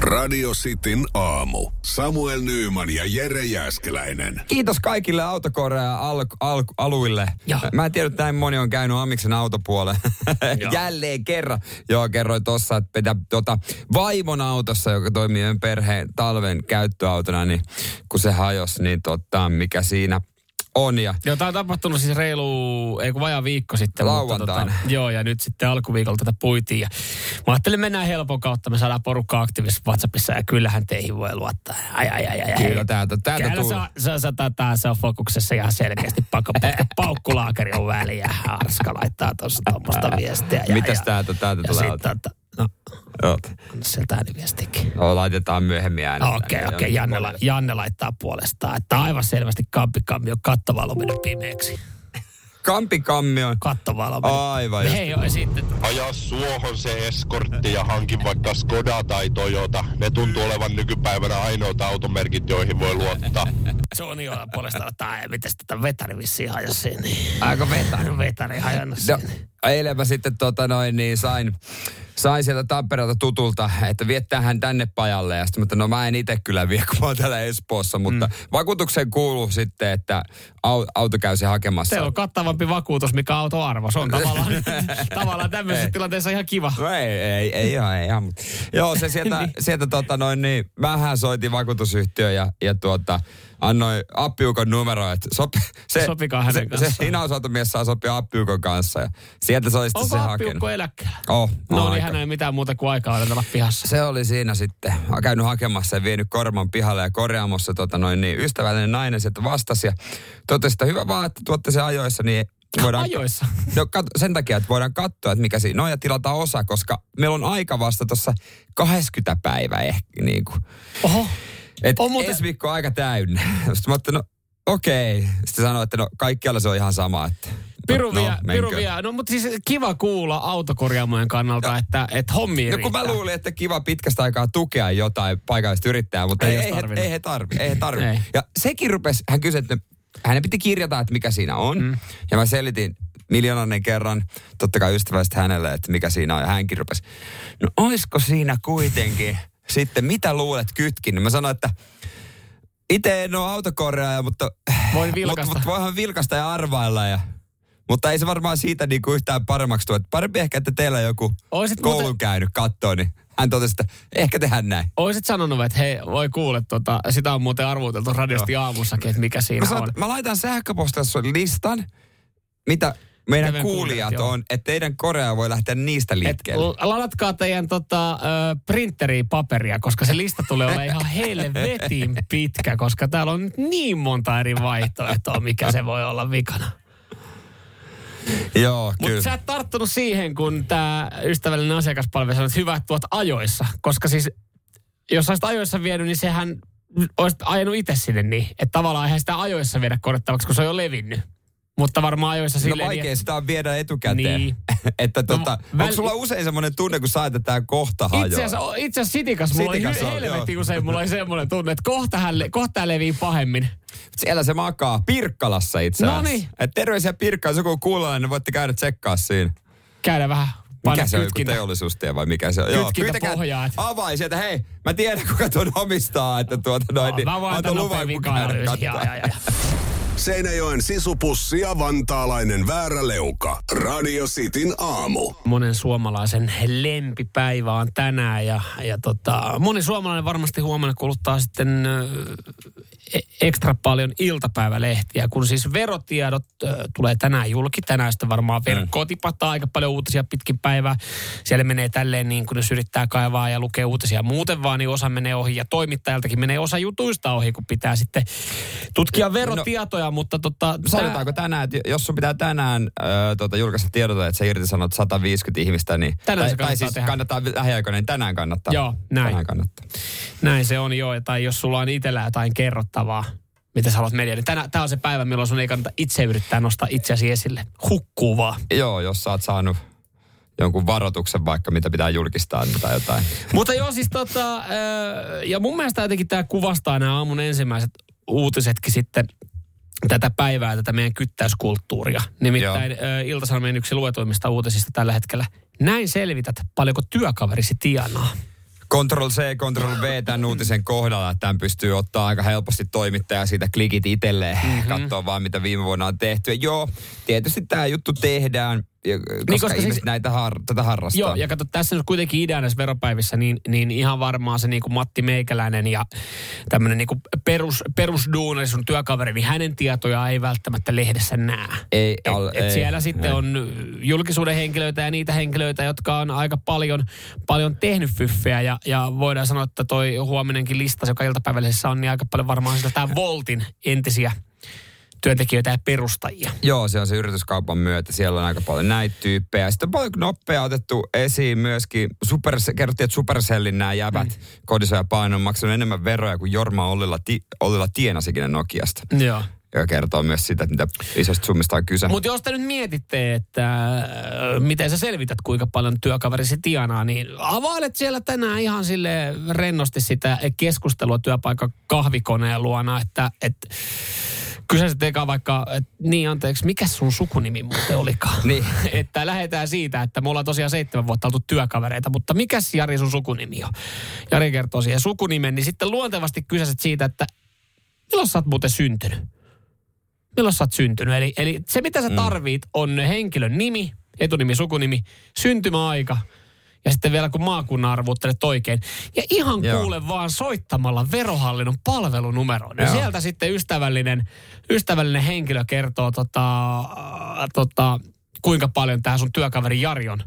Radio Cityn aamu. Samuel Nyyman ja Jere Jäskeläinen. Kiitos kaikille autokorea al- al- aluille. Joo. Mä en tiedä, että näin moni on käynyt Amiksen autopuolella. Jälleen kerran. Joo, kerroin tossa, että pitää tota, vaimon autossa, joka toimii perheen talven käyttöautona, niin kun se hajosi, niin tota, mikä siinä on. Ja Joo, tämä on tapahtunut siis reilu, ei kun vajaa viikko sitten. Lauantaina. Mutta, tota, joo, ja nyt sitten alkuviikolla tätä puitiin. Ja mä ajattelin, mennään helpon kautta, me saadaan porukka aktiivisesti WhatsAppissa ja kyllähän teihin voi luottaa. Ai, ai, ai, ai. kyllä täältä, täältä tulee. se, se, se, tää, se on fokuksessa ihan selkeästi pakko paukkulaakeri on väliä. Arska laittaa tuossa tuommoista viestiä. Ja, Mitäs ja, täältä, täältä ja tulee? sit, no, Joo. sieltä ääniviestikin. No, laitetaan myöhemmin äänellä. Okei, okei. Okay, Janne, la- Janne laittaa puolestaan. Että aivan selvästi kampikammi on kattovalo mennyt pimeäksi. Kampi kammion. Kattovalo on mennyt. Aivan just. Hei, joo, sitten Aja suohon se eskortti ja hankin vaikka Skoda tai Toyota. Ne tuntuu olevan nykypäivänä ainoita automerkit, joihin voi luottaa. Sony on puolestaan, että ai, mitäs tätä vetari vissiin hajosi. Niin. Aika vetari. Vetari hajonnut No, eilen mä sitten tota noin, niin sain, sain sieltä Tampereelta tutulta, että viettää hän tänne pajalle. Ja sitten mä, no mä en itse kyllä vie, kun mä oon täällä Espoossa. Mutta mm. vakuutukseen kuuluu sitten, että au, auto käy se hakemassa. Se on kattavampi vakuutus, mikä on autoarvo. Se on tavallaan, tavallaan tämmöisessä tilanteessa ihan kiva. No ei, ei, ei ihan, ei ihan. Joo, se sieltä, sieltä tota noin, niin, mähän soitin vakuutusyhtiö ja, ja tuota, annoin appiukon numero, että sopi, se, Sopikaa hänen se, kanssaan. se hinausautomies saa sopia appiukon kanssa ja sieltä se oli sitten Onko se appiukko hakenut. eläkkeellä? Oh, No niin, aika. hän ei mitään muuta kuin aikaa odotella pihassa. Se oli siinä sitten. Oon käynyt hakemassa ja vienyt korman pihalle ja korjaamossa tota noin, niin ystävällinen nainen sieltä vastasi ja totesi, että hyvä vaan, että tuotte se ajoissa, niin voidaan... Ajoissa? No, kat, sen takia, että voidaan katsoa, että mikä siinä on ja tilata osa, koska meillä on aika vasta tuossa 20 päivää ehkä niin kuin. Oho. Että On muuten- ensi viikko aika täynnä. Sitten mä ajattelin, no okei. Sitten sanoi, että no kaikkialla se on ihan sama. Että, Piru no, vie, piru menköön. vie. No mutta siis kiva kuulla autokorjaamojen kannalta, että, että hommi No kun mä luulin, että kiva pitkästä aikaa tukea jotain paikallista yrittäjää, mutta Ei ei, ei, he, ei he tarvi. Ei he tarvi. Ei. Ja sekin rupesi, hän kysyi, että hänen piti kirjata, että mikä siinä on. Mm. Ja mä selitin miljoonannen kerran, totta kai ystävällisesti hänelle, että mikä siinä on. Ja hänkin rupesi, no oisko siinä kuitenkin sitten, mitä luulet kytkin? Mä sanoin, että itse en ole autokorjaaja, mutta, Voin mutta, vilkaista. mutta voihan vilkasta ja arvailla. Ja, mutta ei se varmaan siitä niin kuin yhtään paremmaksi tule. Että Parempi ehkä, että teillä joku Oisit koulun muuten- käynyt kattoo, niin hän totesi, että ehkä tehdään näin. Oisit sanonut, että hei, voi kuule, tota, sitä on muuten arvuuteltu radiosti aamussakin, että mikä siinä Mä, sanon, on. mä laitan sähköpostilla listan, mitä meidän meidän kuulijat kuulijat, on, että teidän Korea voi lähteä niistä Et liikkeelle. l- ladatkaa teidän tota, printeriin paperia, koska se lista tulee olemaan ihan helvetin pitkä, koska täällä on nyt niin monta eri vaihtoehtoa, mikä se voi olla vikana. Joo, Mutta sä et tarttunut siihen, kun tämä ystävällinen asiakaspalvelu sanoi, että hyvä, että tuot ajoissa. Koska siis, jos olisit ajoissa vienyt, niin sehän olisit ajanut itse sinne niin. Että tavallaan eihän sitä ajoissa viedä korjattavaksi, kun se on jo levinnyt. Mutta varmaan ajoissa No silleen... vaikea niin, sitä on viedä etukäteen. Niin. että tota, väl- onko sulla usein semmoinen tunne, kun sä että tää kohta Itse hajoaa? asiassa, itse asiassa Sitikas mulla Sitikas on, helvetti joo. usein mulla oli semmoinen tunne, että kohta, hän, kohta hän levii pahemmin. Siellä se makaa Pirkkalassa itse asiassa. Noniin. Et terveisiä Pirkkaan, jos joku kuulee, niin voitte käydä tsekkaa siinä. Käydä vähän. Mikä se on, joku kytkintä. teollisuustie vai mikä se on? Kytkintä pohjaa, et- avai sieltä, hei, mä tiedän kuka tuon omistaa, että tuota noin, niin Mä voin antaa luvan, kun käydä Seinäjoen sisupussi ja vantaalainen vääräleuka. Radio Cityn aamu. monen suomalaisen lempipäivä on tänään ja, ja tota, moni suomalainen varmasti huomenna kuluttaa sitten ö, e- ekstra paljon iltapäivälehtiä, kun siis verotiedot ö, tulee tänään julki. Tänään sitten varmaan verkkoon tipataan aika paljon uutisia pitkin päivää. Siellä menee tälleen niin, kun jos yrittää kaivaa ja lukee uutisia muuten vaan, niin osa menee ohi ja toimittajaltakin menee osa jutuista ohi, kun pitää sitten tutkia verotietoja, mutta tota... Sanotaanko tänään, että jos sun pitää tänään äh, tuota, julkaista tiedota, että sä irtisanot 150 ihmistä, niin... Tänään tai, se tai kannattaa siis tehdä. kannattaa lähiaikoina, niin tänään kannattaa. Joo, näin. Tänään kannattaa. Näin se on jo, tai jos sulla on itsellä jotain kerrottavaa, mitä sä haluat media. Niin tänä, tää on se päivä, milloin sun ei kannata itse yrittää nostaa itseäsi esille. Hukkuu vaan. Joo, jos sä oot saanut jonkun varoituksen vaikka, mitä pitää julkistaa tai jotain. Mutta joo, siis tota, ja mun mielestä jotenkin tämä kuvastaa nämä aamun ensimmäiset uutisetkin sitten tätä päivää, tätä meidän kyttäyskulttuuria. Nimittäin Ilta-Sanomien yksi luetuimmista uutisista tällä hetkellä. Näin selvität, paljonko työkaverisi tienaa. Ctrl C, Ctrl V tämän uutisen kohdalla, tämän pystyy ottaa aika helposti toimittaja siitä klikit itselleen, Mhm. mm-hmm. katsoa vaan mitä viime vuonna on tehty. Ja joo, tietysti tämä juttu tehdään, ja- koska, Niin, koska siis- näitä har, tätä harrastaa. Joo, ja kato, tässä nyt kuitenkin idea näissä veropäivissä, niin, niin ihan varmaan se niin kuin Matti Meikäläinen ja tämmöinen niin kuin perus, perusduunari, sun työkaveri, niin hänen tietoja ei välttämättä lehdessä näe. Ei, Et, al- et ei, siellä sitten ei. on julkisuuden henkilöitä ja niitä henkilöitä, jotka on aika paljon, paljon tehnyt fyffeä. Ja, ja voidaan sanoa, että toi huominenkin lista, joka iltapäivällisessä on, niin aika paljon varmaan sitä tämä Voltin entisiä työntekijöitä ja perustajia. Joo, se on se yrityskaupan myötä. Siellä on aika paljon näitä tyyppejä. Sitten on paljon nopeaa otettu esiin myöskin, super, kerrottiin, että Supercellin nämä jäbät, mm. Kodiso ja Paino on maksanut enemmän veroja kuin Jorma Ollilla, ti, Ollilla tienasikin Nokiasta. Joo. Joka kertoo myös sitä, että mitä isosta summista on kyse. Mutta jos te nyt mietitte, että äh, miten sä selvität, kuinka paljon työkaverisi tienaa, niin availet siellä tänään ihan sille rennosti sitä keskustelua työpaikan kahvikoneen luona, että, että kyseiset eka vaikka, että niin anteeksi, mikä sun sukunimi muuten olikaan? Niin. että lähdetään siitä, että me ollaan tosiaan seitsemän vuotta oltu työkavereita, mutta mikäs Jari sun sukunimi on? Jari kertoo siihen sukunimen, niin sitten luontevasti kyseiset siitä, että milloin sä oot muuten syntynyt? milloin sä oot syntynyt. Eli, eli se, mitä sä tarvit, on henkilön nimi, etunimi, sukunimi, syntymäaika ja sitten vielä kun maakunnan arvuuttelet oikein. Ja ihan Joo. kuule vaan soittamalla verohallinnon palvelunumeroon. Ja sieltä sitten ystävällinen, ystävällinen henkilö kertoo, tota, äh, tota, kuinka paljon tämä sun työkaveri Jari on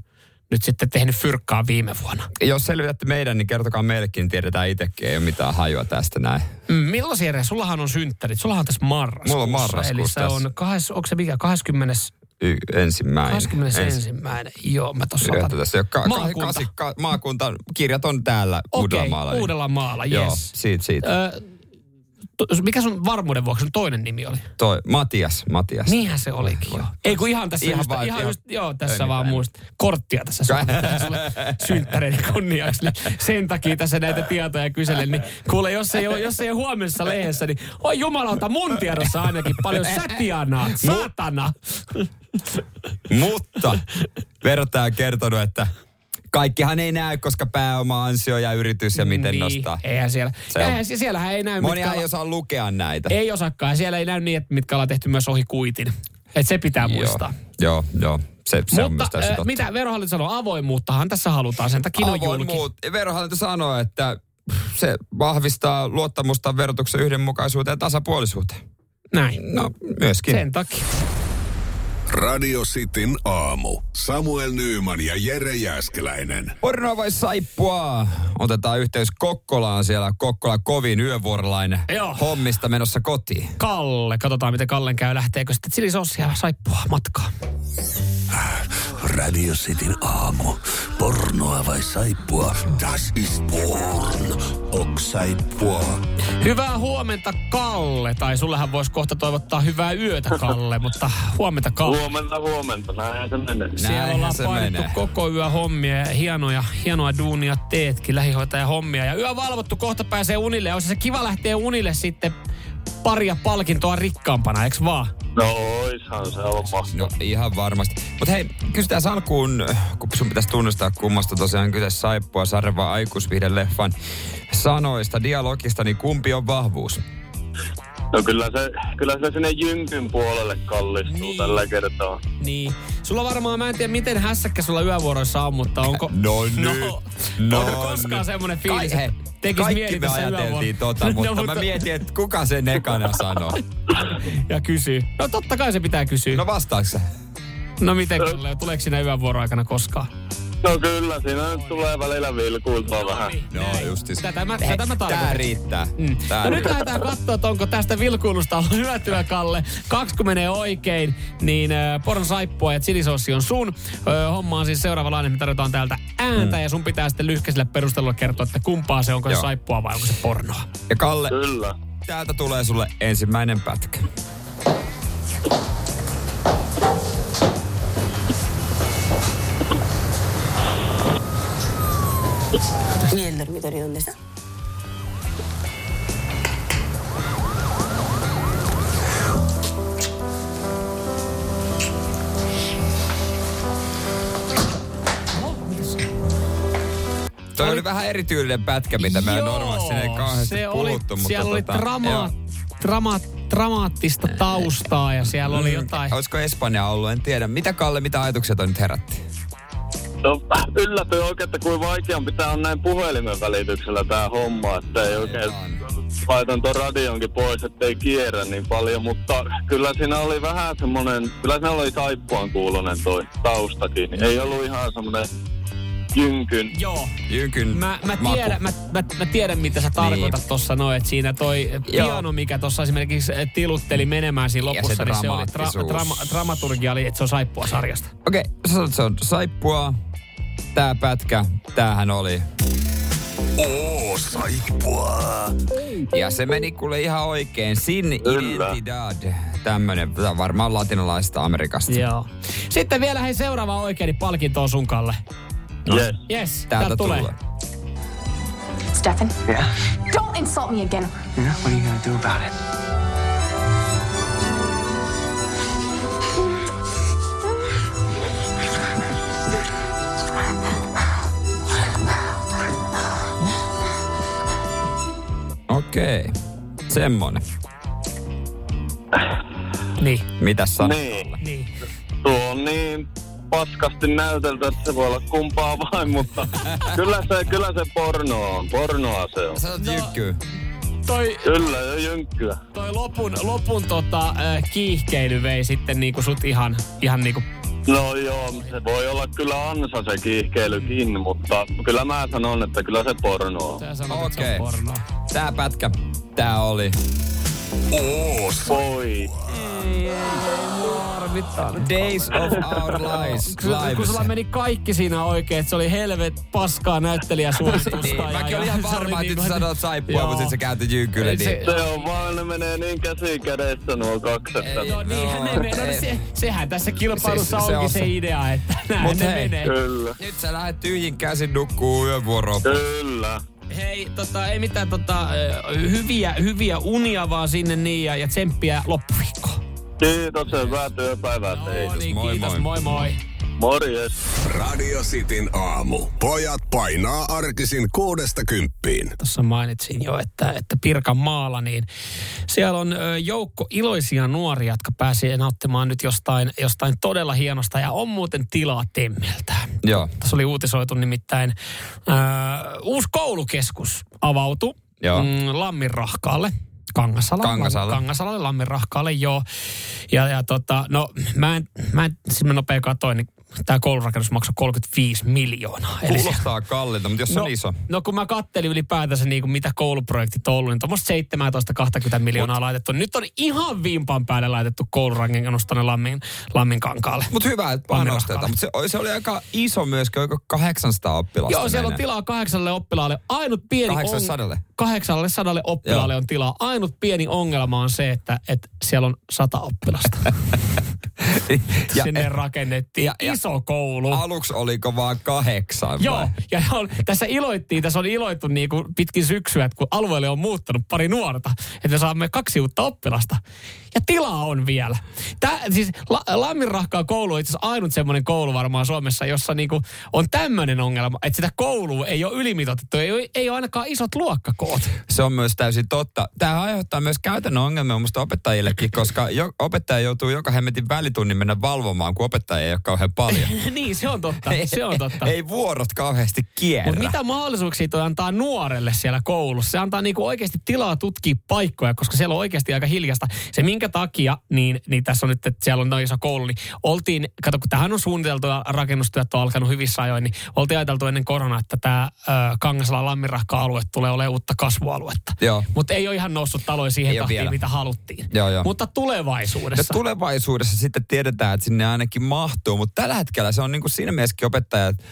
nyt sitten tehnyt fyrkkaa viime vuonna. Jos selvitätte meidän, niin kertokaa meillekin, tiedetään itsekin, ei ole mitään hajua tästä näin. Mm, milloin Jere, sullahan on synttärit, sullahan on tässä marraskuussa. Mulla on marraskuussa Eli se on, kahdes, onko se mikä, 20. Y- ensimmäinen. 21. Joo, mä Yhtä otan. tässä. Jo, ka- Maakunta. Kasi, ka- maakunta. Kirjat on täällä Okei, Uudellamaalla. niin- Uudellamaalla, Joo, yes. siitä, siitä. Ö, mikä sun varmuuden vuoksi sun toinen nimi oli? Toi, Matias, Matias. Niinhän se olikin jo. Ei kun ihan tässä Ihan just, vaan, ihan ihan- just, joo, tässä vaan muista. Korttia tässä sulle, synttäreiden kunniaksi. Niin sen takia tässä näitä tietoja kyselen. Niin kuule, jos ei ole, jos ei ole huomisessa lehdessä, niin oi jumalauta mun tiedossa ainakin paljon sätianaa, saatana. Mutta on kertonut, että kaikkihan ei näy, koska pääoma, ansio ja yritys ja miten niin, nostaa. Eihän siellä. Se on- Eihän, sie- siellähän ei näy Moni mitkä ei osaa lukea näitä. Ei osakkaan. Siellä ei näy niin, että mitkä ollaan tehty myös ohi kuitin. Et se pitää muistaa. Joo, joo, joo. Se, se on myös Mutta täysin äh, totta. mitä verohallinto sanoo? Avoimuuttahan tässä halutaan. Sen takia on julki. Avoimuut. Verohallinto sanoo, että se vahvistaa luottamusta verotuksen yhdenmukaisuuteen ja tasapuolisuuteen. Näin. No, myöskin. Sen takia. Radio Cityn aamu. Samuel Nyyman ja Jere Jäskeläinen. Pornoa vai saippua? Otetaan yhteys Kokkolaan siellä. Kokkola kovin yövuorolainen Joo. hommista menossa kotiin. Kalle. Katsotaan, miten Kallen käy. Lähteekö sitten chilisossia saippua matkaan? Radio Cityn aamu. Pornoa vai saippua? Das ist porn. Ok saippua. Hyvää huomenta, Kalle. Tai sullehan voisi kohta toivottaa hyvää yötä, Kalle. mutta huomenta, Kalle. Huomenta, huomenta. Näinhän se menee. Siellä ollaan menee. koko yö hommia ja hienoja, hienoa duunia teetkin, lähihoitaja hommia. Ja yö valvottu, kohta pääsee unille. Olisi se kiva lähteä unille sitten paria palkintoa rikkaampana, eks vaan? No oishan se on mahtavaa. No ihan varmasti. Mutta hei, kysytään alkuun, kun sun pitäisi tunnistaa kummasta tosiaan kyse saippua, sarja vai aikuisvihden leffan sanoista, dialogista, niin kumpi on vahvuus? No kyllä se, kyllä se sinne jynkyn puolelle kallistuu Niin. tällä kertaa. Niin. Sulla varmaan, mä en tiedä miten hässäkkä sulla yövuoroissa on, mutta onko... No nyt. No, No onko koskaan nyt. semmoinen fiilis, Kai- että tekis Kaikki me ajateltiin yövuoro- tota, No, mutta mä mietin, että kuka sen ekana sanoo. Ja kysyy. No totta kai se pitää kysyä. No No, vastaaks sä? no miten Kalle, tuleeko sinä yövuoron aikana koskaan? No kyllä, siinä nyt tulee välillä vilkuiltua vähän. No justis. Tätä mä, tätä mä Tää riittää. Mm. Tää No nyt lähdetään katsoa, että onko tästä vilkuilusta ollut hyötyä, Kalle. Kaksi kun menee oikein, niin äh, poron saippua ja chilisossi on sun. Ö, homma on siis seuraavalainen, me tarjotaan täältä ääntä mm. ja sun pitää sitten lyhkäisellä perustelulla kertoa, että kumpaa se, onko se Joo. saippua vai onko se pornoa. Ja Kalle, Kyllä. Täältä tulee sulle ensimmäinen pätkä. ¿Y el dormitorio dónde está? Toi oli vähän erityylinen pätkä, mitä me normaalisti ei kauheasti se puhuttu. oli, mutta siellä oli tota, drama, drama, dramaattista taustaa ja siellä oli jotain. Olisiko Espanja ollut, en tiedä. Mitä Kalle, mitä ajatuksia toi nyt herätti? No, yllätyin oikein, että kuin vaikeampi tää on näin puhelimen välityksellä tää homma, että ei oikein laitan ton radionkin pois, ettei kierrä niin paljon, mutta kyllä siinä oli vähän semmonen, kyllä siinä oli saippuan kuulonen toi taustakin, niin ei ollut ihan semmonen jynkyn. Joo. Jykyn Mä, mä, tiedän, mä, mä, mä tiedän, mitä sä tarkoitat Niin. tossa noin, että siinä toi piano, mikä tossa esimerkiksi eh, tilutteli menemään siinä Ja lopussa, se niin se oli dramaattisuus. drama, dramaturgia oli, että se on saippua sarjasta. Okei, sä sanoit, se on saippua. Tää pätkä, tämähän oli. Oo, saippua. Ja se meni kuule ihan oikein. Sin identidad. Tämmönen, varmaan latinalaista Amerikasta. Joo. Sitten vielä hei seuraava oikein, niin palkinto on sun Kalle. Yes. Yes, Täältä täältä tulee. tulee. Stefan? Yeah? Don't insult me again. Yeah, what are you gonna do about it? Okei. Semmonen. Niin, Mitäs sä? Niin. niin. Tuo on niin paskasti näyteltä, että se voi olla kumpaa vain, mutta kyllä se, kyllä se porno on. Pornoa se on. Sä oot No. Toi, Kyllä, jo jynkkyä. toi lopun, lopun tota, äh, kiihkeily vei sitten niinku sut ihan, ihan niinku No joo, se voi olla kyllä ansa se kiihkeilykin, mutta kyllä mä sanon, että kyllä se porno on. Sä sanot, että se Okei. on pornoa. Tää pätkä, tää oli Oo, Voi. Days of Our Lives Kun, kun lives. sulla meni kaikki siinä oikein, että se oli helvet paskaa näyttelijäsuoritusta. Niin, ja- mäkin olin ihan varma, että nyt sä sanot saippua, Joo. mutta sit sä kääntyi jykkylle. Ei se- Niin. Se on vaan, ne menee niin käsi kädessä nuo kaksi, että... No niinhän ne menee. No, se, sehän tässä kilpailussa Se- se onkin on se, se. idea, että näin Mut ne hei. menee. Kyllä, Nyt sä lähdet tyhjin käsin nukkuu yövuoroon. kyllä. Hei, tota, ei mitään tota, hyviä, hyviä unia vaan sinne niin ja, ja tsemppiä loppuviikkoon. Kiitos hyvää työpäivää teille. No niin, moi kiitos, moi. moi moi. Morjes. Radio Cityn aamu. Pojat painaa arkisin kuudesta kymppiin. Tuossa mainitsin jo, että, että Pirkanmaalla, niin siellä on joukko iloisia nuoria, jotka pääsee nauttimaan nyt jostain, jostain todella hienosta ja on muuten tilaa temmeltä. Joo. Tässä oli uutisoitu nimittäin äh, uusi koulukeskus avautui Joo. mm, Lamminrahkaalle. Kangasala, Kangasala. Kangasalalle, Lamminrahkaalle, joo. Ja, ja tota, no mä en, mä en siis mä nopea katoin, niin tämä koulurakennus maksoi 35 miljoonaa. Kuulostaa Eli, kalliilta, mutta jos se no, on iso. No kun mä kattelin ylipäätänsä niin kuin mitä kouluprojektit on ollut, niin tuommoista 17-20 miljoonaa Mut. laitettu. Nyt on ihan viimpaan päälle laitettu koulurakennus tuonne Lammin, Lammin kankaalle. Mutta hyvä, että panostetaan. Mutta se, se, oli aika iso myöskin, oliko 800 oppilasta. Joo, siellä menee. on tilaa kahdeksalle oppilaalle. Ainut pieni 800. On, 800 oppilaalle on tilaa. Ainut pieni ongelma on se, että, että siellä on sata oppilasta. ja, Sinne eh- rakennettiin ja, iso koulu. Aluksi oliko vaan kahdeksan? Joo, ja on, tässä iloittiin, tässä on iloittu niin kuin pitkin syksyä, että kun alueelle on muuttanut pari nuorta, että me saamme kaksi uutta oppilasta. Ja tilaa on vielä. Tää, siis La, Lamminrahkaa koulu on itse asiassa ainut semmoinen koulu varmaan Suomessa, jossa niinku on tämmöinen ongelma, että sitä koulua ei ole ylimitoitettu, ei, ei ole ainakaan isot luokkakoot. Se on myös täysin totta. Tämä aiheuttaa myös käytännön ongelmia musta opettajillekin, koska jo, opettaja joutuu joka hemmetin välitunnin mennä valvomaan, kun opettaja ei ole kauhean paljon. niin, se on totta, se on totta. ei vuorot kauheasti kierrä. Mutta mitä mahdollisuuksia toi antaa nuorelle siellä koulussa? Se antaa niinku oikeasti tilaa tutkia paikkoja, koska siellä on oikeasti aika hiljasta. Se minkä takia, niin, niin tässä on nyt, että siellä on noin iso koulu, niin oltiin, kato kun tähän on suunniteltu ja rakennustyöt on alkanut hyvissä ajoin, niin oltiin ajateltu ennen koronaa, että tämä Kangasalan lamminrahka-alue tulee olemaan uutta kasvualuetta. Mutta ei ole ihan noussut taloja siihen Ei tahtiin, vielä. mitä haluttiin. Joo, joo. Mutta tulevaisuudessa. tulevaisuudessa sitten tiedetään, että sinne ainakin mahtuu, mutta tällä hetkellä se on niin kuin siinä mielessäkin opettaja, että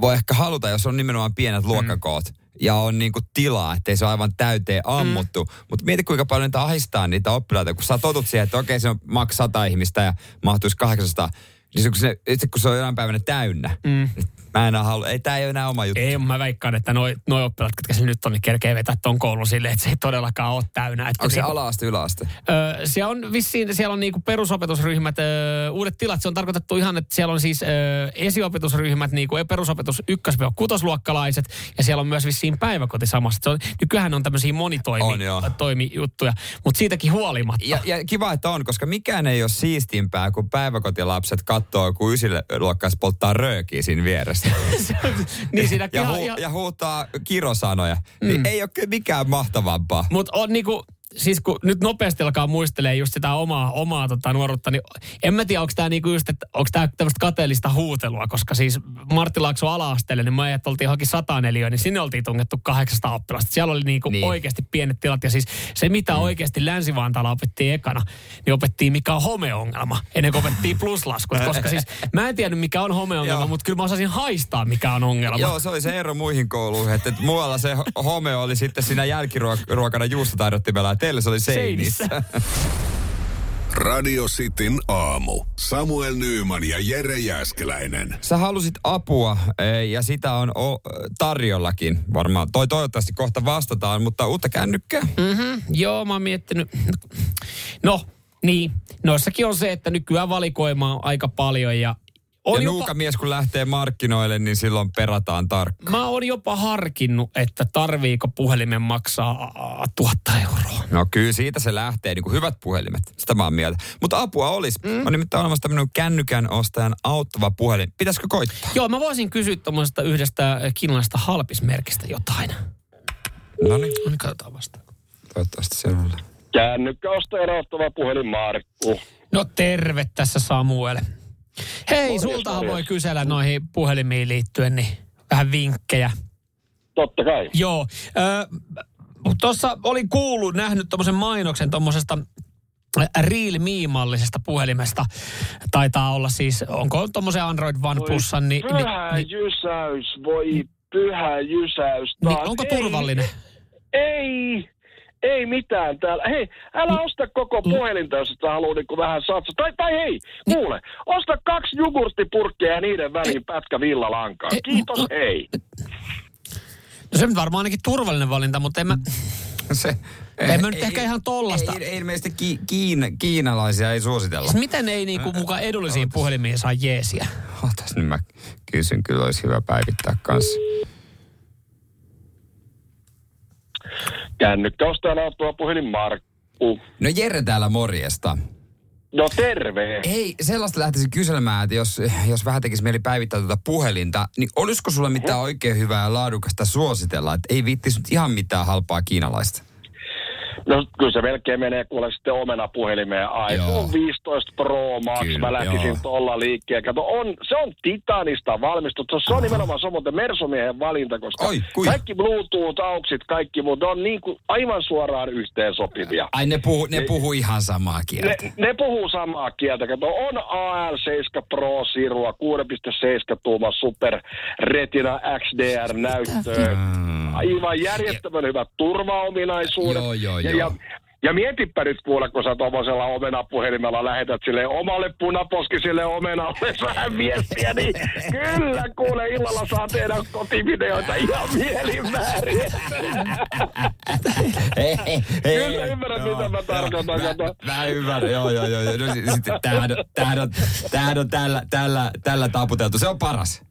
voi ehkä haluta, jos on nimenomaan pienet luokkakoot. Ja on niinku tilaa, ettei se ole aivan täyteen ammuttu. Mm. Mutta mieti kuinka paljon niitä ahistaa niitä oppilaita, kun sä totut siihen, että okei se on maks 100 ihmistä ja mahtuisi 800. Niin se, kun, se, itse kun se on jonain päivänä täynnä, mm. Mä en halua, ei tää ei ole enää oma juttu. Ei, mä veikkaan, että noi, noi oppilaat, jotka se nyt on, niin kerkee vetää ton koulun silleen, että se ei todellakaan ole täynnä. Että Onko se niinku- ala-aste, yläaste? Öö, siellä on vissiin, siellä on niinku perusopetusryhmät, öö, uudet tilat, se on tarkoitettu ihan, että siellä on siis öö, esiopetusryhmät, niinku perusopetus 1-6-luokkalaiset, ja siellä on myös vissiin päiväkoti samassa. Se on, nykyään on tämmöisiä monitoimijuttuja, mutta siitäkin huolimatta. Ja, ja kiva, että on, koska mikään ei ole siistimpää, kun päiväkotilapset katsoo, kun ysiluokkais polttaa röökiä siinä vieressä. niin siinä ja, hu- ja huutaa kirosanoja. Mm. Niin ei ole kyllä mikään mahtavampaa. Mutta on niinku, siis kun nyt nopeasti alkaa muistelee just sitä omaa, omaa tota, nuoruutta, niin en mä tiedä, onko tämä niinku just, että onko tämä tämmöistä kateellista huutelua, koska siis Martti Laakso ala-asteelle, niin mä että oltiin johonkin 100 neliöä, niin sinne oltiin tungettu 800 oppilasta. Siellä oli niinku Niin. oikeasti pienet tilat ja siis se, mitä mm. oikeasti Länsi-Vantaalla opettiin ekana, niin opettiin mikä on homeongelma, ennen kuin opettiin pluslaskut, koska siis mä en tiedä mikä on homeongelma, mutta kyllä mä osasin haistaa mikä on ongelma. Joo, se oli se ero muihin kouluihin, että, että muualla se ho- home oli sitten siinä jälkiruokana juustotaidottimella teillä se oli seinissä. Seinissä. Radio Cityn aamu. Samuel Nyyman ja Jere Jäskeläinen. Sä halusit apua eh, ja sitä on o- tarjollakin varmaan. Toi toivottavasti kohta vastataan, mutta uutta kännykkää. Mm-hmm. Joo, mä oon miettinyt. No, niin. Noissakin on se, että nykyään valikoimaa on aika paljon ja on ja jopa, nuukamies kun lähtee markkinoille, niin silloin perataan tarkkaan. mä oon jopa harkinnut, että tarviiko puhelimen maksaa tuhatta euroa. No kyllä siitä se lähtee, niin kuin hyvät puhelimet. Sitä mä oon mieltä. Mutta apua olisi. Mm. On nimittäin olemassa tämmöinen kännykän ostajan auttava puhelin. Pitäisikö koittaa? Joo, mä voisin kysyä tuommoisesta yhdestä äh, kiinalaisesta halpismerkistä jotain. No niin, No niin, katsotaan vasta. toivottavasti se on. Kännykkäosta erottava puhelin Markku. No terve tässä Samuel. Hei, sultahan morjes. voi kysellä noihin puhelimiin liittyen, niin vähän vinkkejä. Totta kai. Joo. Tuossa olin kuullut, nähnyt tuommoisen mainoksen tuommoisesta Realme-mallisesta puhelimesta. Taitaa olla siis, onko tuommoisen Android One Plusan, niin, niin, pyhä niin, jysäys, voi pyhä jysäys niin onko turvallinen? Ei, ei mitään täällä. Hei, älä osta koko Mm. puhelinta, jos sä halua niin vähän satsa. Tai, tai hei, kuule, osta kaksi jogurttipurkkia ja niiden väliin pätkä villalankaa. Ei, Kiitos, no- hei. No se nyt varmaan ainakin turvallinen valinta, mutta en mä, Se, En mä nyt ehkä ihan tollasta. Ei, ei, ilmeisesti ki, kiin, kiinalaisia ei suositella. siis miten ei niinku mukaan edullisiin puhelimiin saa jeesiä? Ootas nyt mä kysyn, kyllä olisi hyvä päivittää kanssa. Kännykkäostajan puhelin Markku. No Jere täällä morjesta. No terve. Hei, sellaista lähtisin kyselemään, että jos, jos vähän tekisi mieli päivittää tuota puhelinta, niin olisiko sulla mitään oikein hyvää ja laadukasta suositella, että ei viittisi nyt ihan mitään halpaa kiinalaista? No kyllä se melkein menee kuule sitten omenapuhelimeen Joo. iPhone 15 Pro Max. Kyllä, mä lähtisin joo. tuolla liikkeen. Kato, on, se on titanista valmistettu. Se on nimenomaan samoin Mersumiehen valinta, koska Oi, kuinka? kaikki Bluetooth-auksit, kaikki muut, ne on niin kuin aivan suoraan yhteen sopivia. Ai ne puhu, ne puhu ihan samaa Ne, kieltä. ne puhuu samaa kieltä. Kato, on AL7 Pro Sirua, 6,7 tuuma Super Retina XDR-näyttöä. Aivan järjettömän hyvät turvaominaisuudet. Joo, joo, ja, joo. Ja, ja mietipä nyt kuule, kun sä tuommoisella omenapuhelimella lähetät sille omalle punaposkiselle omenalle vähän viestiä, niin kyllä kuule illalla saa tehdä kotivideoita ihan mielimäärin. Hei, hei. Kyllä ymmärrät, mitä mä tarkoitan, Mä, kato. mä ymmärrän, joo, joo, joo. joo. No, si- sitten, tämähän, on- tämähän, on, tämähän on tällä, tällä, tällä taputeltu. Se on paras.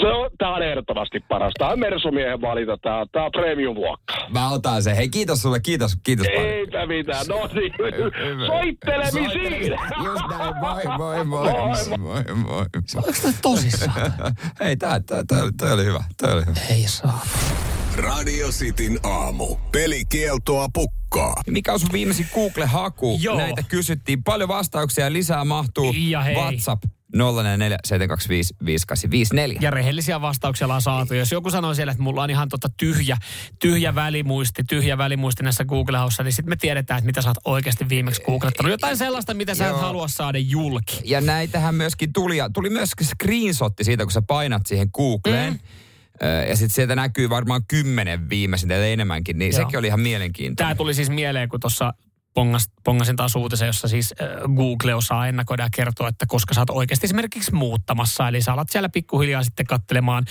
Se on, tää on ehdottomasti paras. Tää on Mersumiehen valinta, tää, tää on premium-luokkaa. Mä otan sen. Hei, kiitos sulle, kiitos, kiitos paljon. Eipä mitään, no niin, soittelemisiin! Just näin, moi, moi, moi, moi, moi, moi. Onko tämä tosissaan? Hei, tää, tää, tää, tää oli hyvä, tää oli hyvä. Ei saa. Radio Cityn aamu. Pelikieltoa pukkaa. Mikä on sun viimeisin Google-haku? Joo. Näitä kysyttiin. Paljon vastauksia ja lisää mahtuu. Ja hei. WhatsApp 044 725 5854. Ja rehellisiä vastauksia ollaan saatu. Jos joku sanoo siellä, että mulla on ihan tota tyhjä, tyhjä välimuisti, tyhjä välimuisti näissä Google-haussa, niin sitten me tiedetään, että mitä sä oot oikeasti viimeksi googlettanut. Jotain sellaista, mitä sä et Joo. halua saada julki. Ja näitähän myöskin tuli, ja tuli myös screenshotti siitä, kun sä painat siihen Googleen. Mm. Ja sitten sieltä näkyy varmaan kymmenen viimeisintä tai enemmänkin, niin Joo. sekin oli ihan mielenkiintoinen. Tämä tuli siis mieleen, kun tuossa pongas, pongasin taas uutisen, jossa siis äh, Google osaa ennakoida ja kertoa, että koska sä oot oikeasti esimerkiksi muuttamassa. Eli sä alat siellä pikkuhiljaa sitten kattelemaan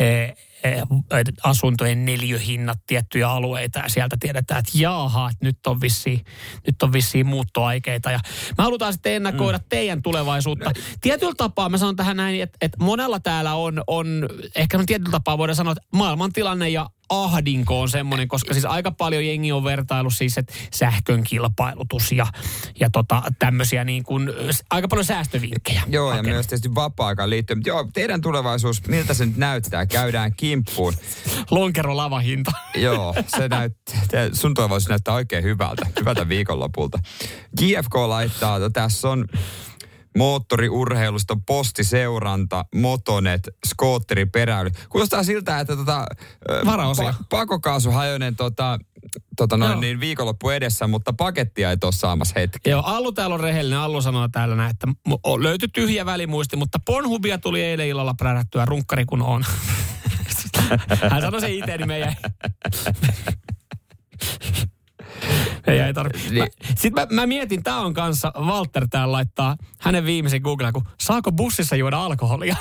äh, äh, asuntojen neljöhinnat tiettyjä alueita ja sieltä tiedetään, että jaaha, että nyt on vissiin, nyt on vissiin muuttoaikeita. Ja me halutaan sitten ennakoida mm. teidän tulevaisuutta. Tietyllä tapaa mä sanon tähän näin, että, että monella täällä on, on, ehkä me tietyllä tapaa voidaan sanoa, että maailmantilanne ja ahdinko on semmoinen, koska siis aika paljon jengi on vertailu siis, että sähkön kilpailutus ja, ja tota, tämmöisiä niin kuin, aika paljon säästövinkkejä. Joo, ja hakenut. myös tietysti vapaa-aikaan liittyen. Mutta joo, teidän tulevaisuus, miltä se nyt näyttää? Käydään kimppuun. Lonkero lavahinta. Joo, se näyttää, sun tulevaisuus näyttää oikein hyvältä, hyvältä viikonlopulta. GFK laittaa, tässä on moottoriurheilusta, postiseuranta, motonet, skootteriperäily. Kuulostaa siltä, että tota, Varaosia. pakokaasuhajoinen tota, tota noin, Joo. niin viikonloppu edessä, mutta pakettia ei ole saamassa hetki. Joo, Allu täällä on rehellinen. Allu sanoo täällä näin, että löytyi tyhjä välimuisti, mutta Pornhubia tuli eilen illalla prärättyä runkkari kun on. Hän sanoi se itse, niin jäi... me jäi tarvi... Niin. Sitten mä, mä, mietin, tää on kanssa, Walter täällä laittaa hänen viimeisen Googleen, kun saako bussissa juoda alkoholia?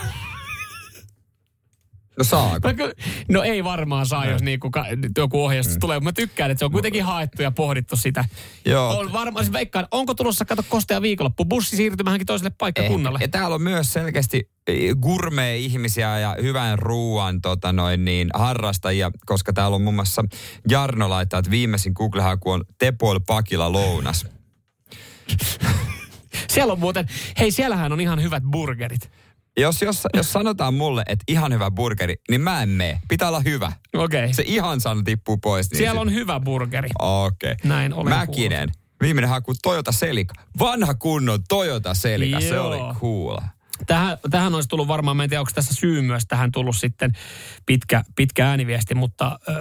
No saako? Ky- No ei varmaan saa, jos niinku ka- joku ohjeistus Mm. tulee, mutta mä tykkään, että se on kuitenkin haettu ja pohdittu sitä. Joo. On varmaan, siis veikkaan, onko tulossa, kato, kostea viikonloppu, bussi siirtymähänkin toiselle paikkakunnalle. Eh, Ja täällä on myös selkeästi eh, gourmet-ihmisiä ja hyvän ruoan tota noin, niin, harrastajia, koska täällä on muun muassa Jarno laittaa, että viimeisin Google-haku on Tepoil Pakila lounas. Siellä on muuten, hei siellähän on ihan hyvät burgerit. Jos, jos, jos sanotaan mulle, että ihan hyvä burgeri, niin mä en mene. Pitää olla hyvä. Okei. Okay. Se ihan sana tippuu pois. Niin Siellä sit- on hyvä burgeri. Okei. Näin olen Mäkinen. Viimeinen haku Toyota Celica. Vanha kunnon Toyota Celica. Se Joo. oli cool. Tähän, tähän olisi tullut varmaan, mä en tiedä, onko tässä syy myös tähän tullut sitten pitkä, pitkä ääniviesti, mutta äh,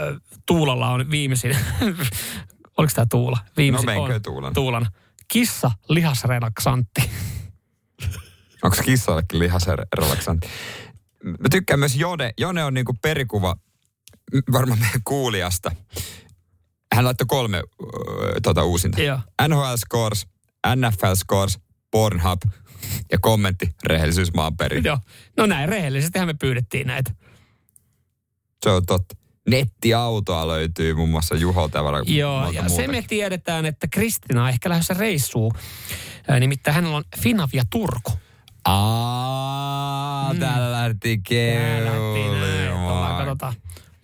Tuulalla on viimeisin, oliko tämä Tuula? Viimeisin No menkö. Tuulan? Tuulan. Kissa lihasrelaksantti. Onko kissallekin lihasrelaksantti? Mä tykkään myös Jone. Jone on niinku perikuva varmaan meidän kuulijasta. Hän laittoi kolme öö, tota uusinta. Joo. NHL Scores, NFL Scores, Pornhub ja kommentti rehellisyys maan perin. Joo. No näin, rehellisestihän me pyydettiin näitä. Se on totta. Nettiautoa löytyy muun muassa Juholta ja varmaan Joo, ja se muutakin. me tiedetään, että Kristina on ehkä lähdössä reissuun. Nimittäin hänellä on Finavia Turku. Aa, mm. täällä lähti keulimaan.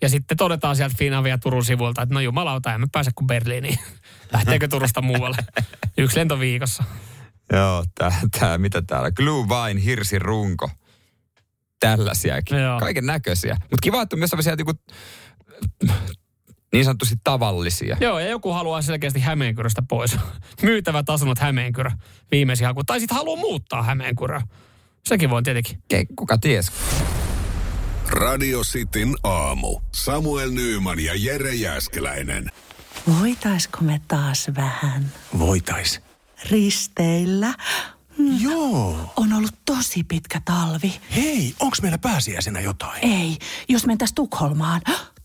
Ja sitten todetaan sieltä Finavia Turun sivuilta, että no jumalauta, emme pääse kuin Berliiniin. Lähteekö Turusta muualle? Yksi lento viikossa. Joo, tää, tää, mitä täällä? Glue Wine, hirsirunko. Tällaisiakin. Joo. Kaiken näköisiä. Mutta kiva, että on myös sellaisia niinku, niin sanotusti tavallisia. Joo, ja joku haluaa selkeästi Hämeenkyröstä pois. Myytävät asunnot Hämeenkyrö, viimeisin haku. Tai sitten haluaa muuttaa Hämeenkyrö. Sekin voi tietenkin. Ke, kuka ties? Radio Cityn aamu. Samuel Nyyman ja Jere Jäskeläinen. Voitaisko me taas vähän Voitais. risteillä? Joo. On ollut tosi pitkä talvi. Hei, onks meillä pääsiäisenä jotain? Ei, jos mentäis Tukholmaan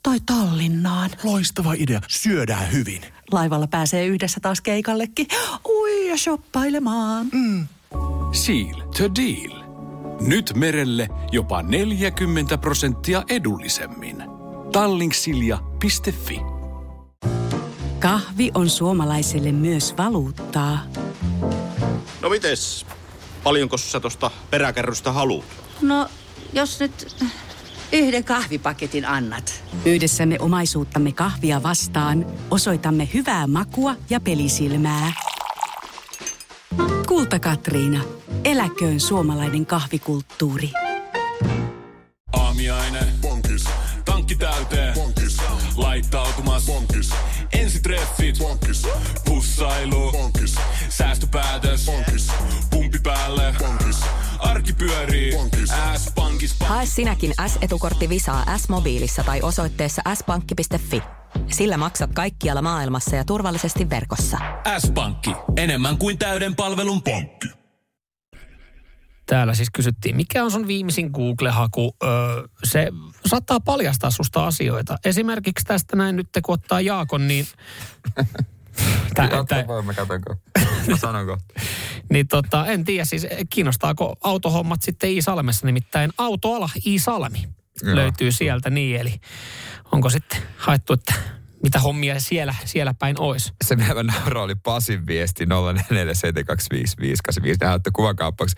tai Tallinnaan. Loistava idea. Syödään hyvin. Laivalla pääsee yhdessä taas keikallekin. Ui ja shoppailemaan. Seal to deal. Nyt merelle jopa 40 prosenttia edullisemmin. Tallingsilja.fi Kahvi on suomalaiselle myös valuuttaa. No mites? Paljonko sä tosta peräkärrystä haluat? No, jos nyt yhden kahvipaketin annat. Yhdessämme omaisuuttamme kahvia vastaan osoitamme hyvää makua ja pelisilmää. Kulta Katriina. Eläköön suomalainen kahvikulttuuri. Aamiaine. Bonkis. Tankki täyteen. Bonkis. Laittautumas. Bonkis. Ensitreffit. Bonkis. Pussailu. Bonkis. Säästöpäätös. Bonkis. Pumpi päälle. Bonkis. Arki pyörii. S-pankis. Hae sinäkin S-etukortti Visaa S-mobiilissa tai osoitteessa s-pankki.fi. Sillä maksat kaikkialla maailmassa ja turvallisesti verkossa. S-pankki. Enemmän kuin täyden palvelun pankki. Täällä siis kysyttiin, mikä on sun viimeisin Google-haku? Öö, se saattaa paljastaa susta asioita. Esimerkiksi tästä näin nyt, kun ottaa Jaakon, niin... Tää, tää, mä katsonko. Mä sanonko. niin tota, en tiedä siis, kiinnostaako autohommat sitten Iisalmessa, nimittäin autoala Iisalmi Joo. löytyy sieltä niin, eli onko sitten haettu, että mitä hommia siellä, siellä päin olisi. Se mitä naura oli Pasin viesti 04725585. Näyttää kuvakaappaksi.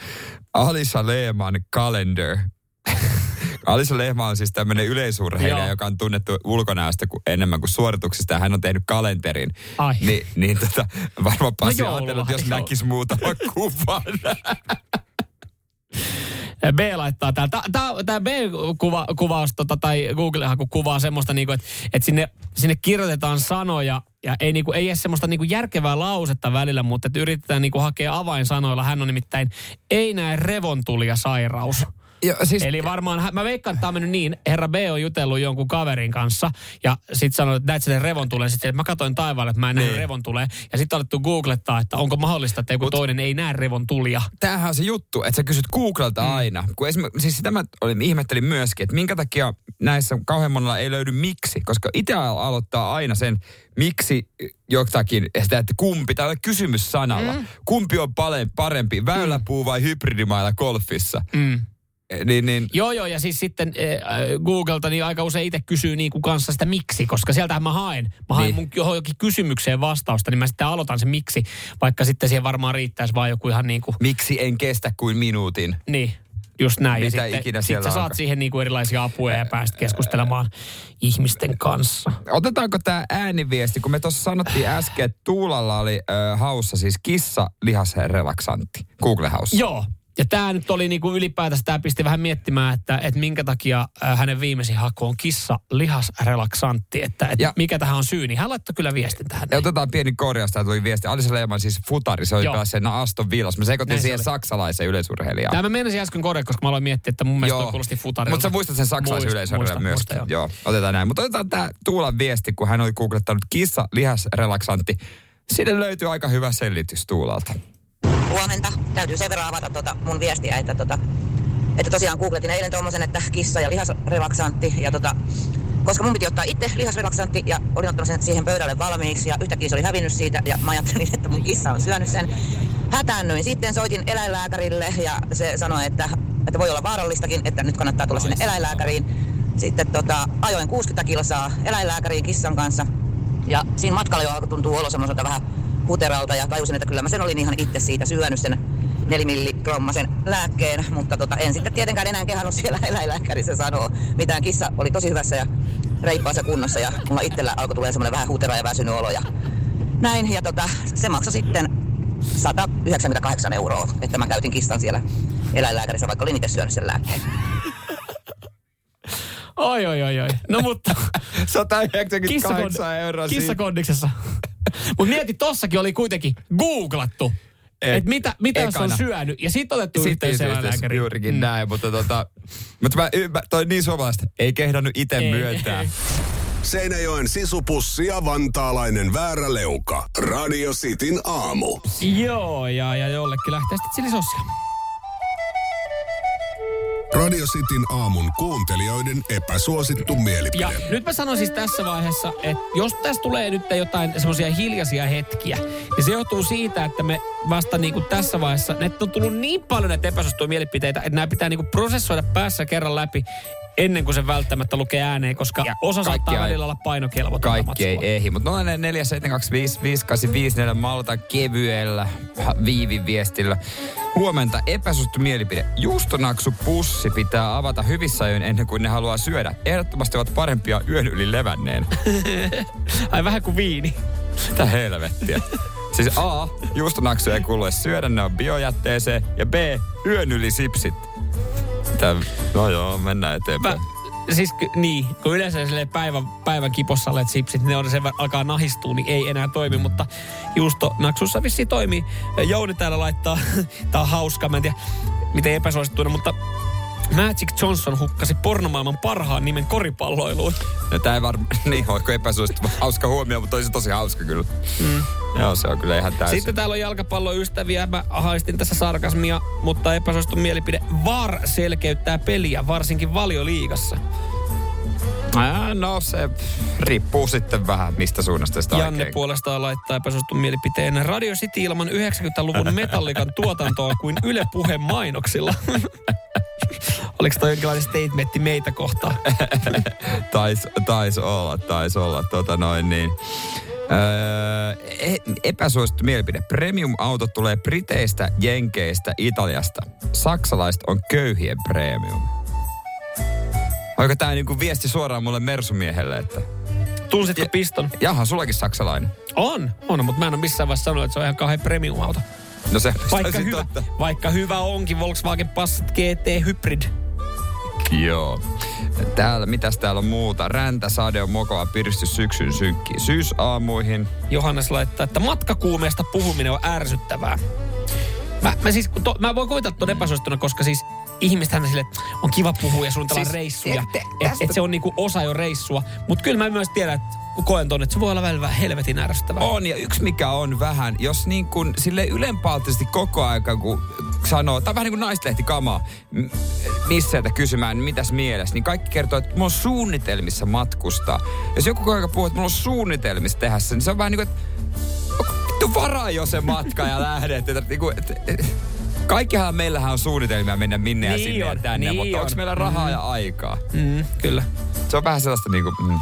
Alisa Lehman Calendar. Alisa Lehma on siis tämmöinen yleisurheilija, joka on tunnettu ulkonäöstä enemmän kuin suorituksista. Ja hän on tehnyt kalenterin. Ai. Ni, niin tota, varmaan Pasi no ajatellut, jos näkisi muutaman kuvan. B laittaa täällä. Tämä B-kuvaus tota, tai Google-haku kuvaa semmoista, niinku, että et sinne, sinne kirjoitetaan sanoja ja ei, niinku, ei edes semmoista niinku järkevää lausetta välillä, mutta yritetään niinku hakea avainsanoilla. Hän on nimittäin ei näe revontulia sairaus. Jo, siis... Eli varmaan, mä veikkaan, että tämä on mennyt niin, herra B on jutellut jonkun kaverin kanssa ja sitten sanoi, että näet sen revon tulee. Sitten mä katsoin taivaalle, että mä en näe niin. revon tulee. Ja sitten alettu googlettaa, että onko mahdollista, että joku Mut, toinen ei näe revon tulia. Tämähän on se juttu, että sä kysyt Googlelta mm. aina. Kun siis sitä mä olin, ihmettelin myöskin, että minkä takia näissä kauhean monella ei löydy miksi. Koska itse aloittaa aina sen, miksi jotakin, että kumpi, tai kysymys sanalla. Mm. Kumpi on parempi, väyläpuu vai hybridimailla golfissa? Mm. Niin, niin. Joo, joo, ja siis sitten äh, Googlelta niin aika usein itse kysyy niin kuin kanssa sitä miksi, koska sieltähän mä haen. Mä haen niin. mun johonkin kysymykseen vastausta, niin mä sitten aloitan sen miksi, vaikka sitten siihen varmaan riittäisi vaan joku ihan niin kuin... Miksi en kestä kuin minuutin? Niin. Just näin. Mitä ja sitten, ikinä sit sä saat siihen niinku erilaisia apuja ja pääst keskustelemaan ihmisten kanssa. Otetaanko tämä ääniviesti, kun me tuossa sanottiin äsken, että Tuulalla oli äh, haussa siis kissa lihasrelaksantti, Google House. Joo, ja tämä nyt oli niinku ylipäätänsä, tämä pisti vähän miettimään, että, että minkä takia äh, hänen viimeisin haku on kissa lihasrelaksantti, että, että ja, mikä tähän on syy, niin hän laittoi kyllä viestin tähän. Ja otetaan pieni korjaus, tämä tuli viesti. Alisa Lehmann siis futari, se oli päässyt Aston Villas. Mä sekoitin Näin siihen se saksalaisen yleisurheilijaan. Tämä mä menisin äsken korjaa, koska mä aloin miettiä, että mun mielestä kuulosti futari. Mutta sä muistat sen saksalaisen yleisurheilijan myös. Muista, joo. joo. otetaan näin. Mutta otetaan tämä Tuulan viesti, kun hän oli googlettanut kissa lihasrelaksantti. Sinne löytyy aika hyvä selitys Tuulalta. Huomenta. Täytyy sen verran avata tota mun viestiä, että, tota, että tosiaan googletin eilen tuommoisen, että kissa ja lihasrelaksantti. Ja tota, koska mun piti ottaa itse lihasrelaksantti ja olin ottanut sen siihen pöydälle valmiiksi ja yhtäkkiä se oli hävinnyt siitä ja mä ajattelin, että mun kissa on syönyt sen. Hätäännyin. Sitten soitin eläinlääkärille ja se sanoi, että, että voi olla vaarallistakin, että nyt kannattaa tulla sinne eläinlääkäriin. Sitten tota, ajoin 60 kilsaa eläinlääkäriin kissan kanssa ja siinä matkalla jo alkoi tuntua olo semmoiselta vähän huteralta ja tajusin, että kyllä mä sen olin ihan itse siitä syönyt sen nelimilligrammasen lääkkeen, mutta tota, en sitten tietenkään enää kehannut siellä eläinlääkärissä sanoa mitään. Kissa oli tosi hyvässä ja reippaassa kunnossa ja mulla itsellä alkoi tulee semmoinen vähän hutera ja väsynyt olo ja näin. Ja tota, se maksoi sitten 198 euroa, että mä käytin kissan siellä eläinlääkärissä, vaikka olin itse syönyt sen lääkkeen. Oi, oi, oi, oi. No mutta... 198 euroa Kissakondiksessa. Mutta mieti, tossakin oli kuitenkin googlattu. Et, et mitä, mitä jos on syönyt? Ja sitten otettu sitten yhteys eläinlääkäriin. Juurikin mm. näin, mutta tota... Mutta mä, mä toi niin suomalaista, ei kehdannut itse myöntää. Ei. Seinäjoen sisupussi ja vantaalainen vääräleuka. Radio Cityn aamu. Joo, ja, ja jollekin lähtee sitten chilisossia. Radio Cityn aamun kuuntelijoiden epäsuosittu mielipide. Ja nyt mä sanon siis tässä vaiheessa, että jos tässä tulee nyt jotain semmoisia hiljaisia hetkiä, niin se johtuu siitä, että me vasta niin kuin tässä vaiheessa, että on tullut niin paljon näitä epäsuosittuja mielipiteitä, että nämä pitää niin kuin prosessoida päässä kerran läpi, ennen kuin se välttämättä lukee ääneen, koska ja osa saattaa ei, välillä olla painokelvotonta Kaikki ei ehdi, mutta 044 725 malta kevyellä viivin viestillä. Huomenta epäsuosittu mielipide. Juustonaksu pussi pitää avata hyvissä ajoin ennen kuin ne haluaa syödä. Ehdottomasti ovat parempia yön yli levänneen. Ai vähän kuin viini. Mitä helvettiä. Siis A, juustonaksuja ei kuulu syödä, ne on biojätteeseen. Ja B, yön yli sipsit. Mitä? No joo, mennään eteenpäin. Mä, siis niin, kun yleensä päivän, päivän kipossa olet sipsit, ne on sen alkaa nahistua, niin ei enää toimi, mm. mutta juusto naksussa vissi toimii. Jouni täällä laittaa, tää on hauska, mä en tiedä miten epäsuosittuinen, mutta Magic Johnson hukkasi pornomaailman parhaan nimen koripalloiluun. No tää ei varmaan niin oiko epäsuosittu, hauska huomio, mutta olisi tosi hauska kyllä. Mm. Joo, se on kyllä ihan täysin. Sitten täällä on jalkapalloystäviä. Mä haistin tässä sarkasmia, mutta epäsuosittu mielipide. VAR selkeyttää peliä, varsinkin valioliigassa. Ää, no se riippuu sitten vähän, mistä suunnasta sitä Janne oikein. puolestaan laittaa epäsuositun mielipiteen. Radio City ilman 90-luvun metallikan tuotantoa kuin Yle Puheen mainoksilla. Oliko toi jonkinlainen statementti meitä kohtaan? tais, tais olla, tais olla. Tota noin niin. Öö, e- epäsuosittu mielipide. Premium-auto tulee Briteistä, Jenkeistä, Italiasta. Saksalaiset on köyhien premium. Oiko tää niinku viesti suoraan mulle Mersumiehelle, että... Tunsitko piston? Jaha, sullakin saksalainen. On, on, mutta mä en ole missään vaiheessa sanonut, että se on ihan kauhean premium-auto. No se Vaikka se hyvä, totta. vaikka hyvä onkin Volkswagen Passat GT Hybrid. Joo. Täällä, mitäs täällä on muuta? Räntä, sade on mokava piristys syksyn synkkiin. Syysaamuihin. Johannes laittaa, että matkakuumeesta puhuminen on ärsyttävää. Mä, mä, siis, to, mä voin koittaa tuon epäsuostuna, koska siis ihmistähän sille on kiva puhua ja suunnitella siis, reissuja. Että tästä- et se on niinku osa jo reissua. Mutta kyllä mä myös tiedän, että koen ton, että se voi olla välillä vähän helvetin ärsyttävää. On, ja yksi mikä on vähän, jos niin kuin sille ylenpalttisesti koko aika, kun sanoo, tai vähän niin kuin naislehti kamaa, missäitä kysymään, niin mitäs mielessä, niin kaikki kertoo, että mulla on suunnitelmissa matkustaa. Jos joku koko ajan puhuu, että mulla on suunnitelmissa tehdä sen, niin se on vähän niin kuin, että vittu varaa jo se matka ja lähdet. Että, niin kuin, että, kaikkihan meillähän on suunnitelmia mennä minne ja Niin sinne ja on, tänne, niin mutta onko on. meillä rahaa Mm. ja aikaa? Mm, kyllä. Se on vähän sellaista niinku, mm,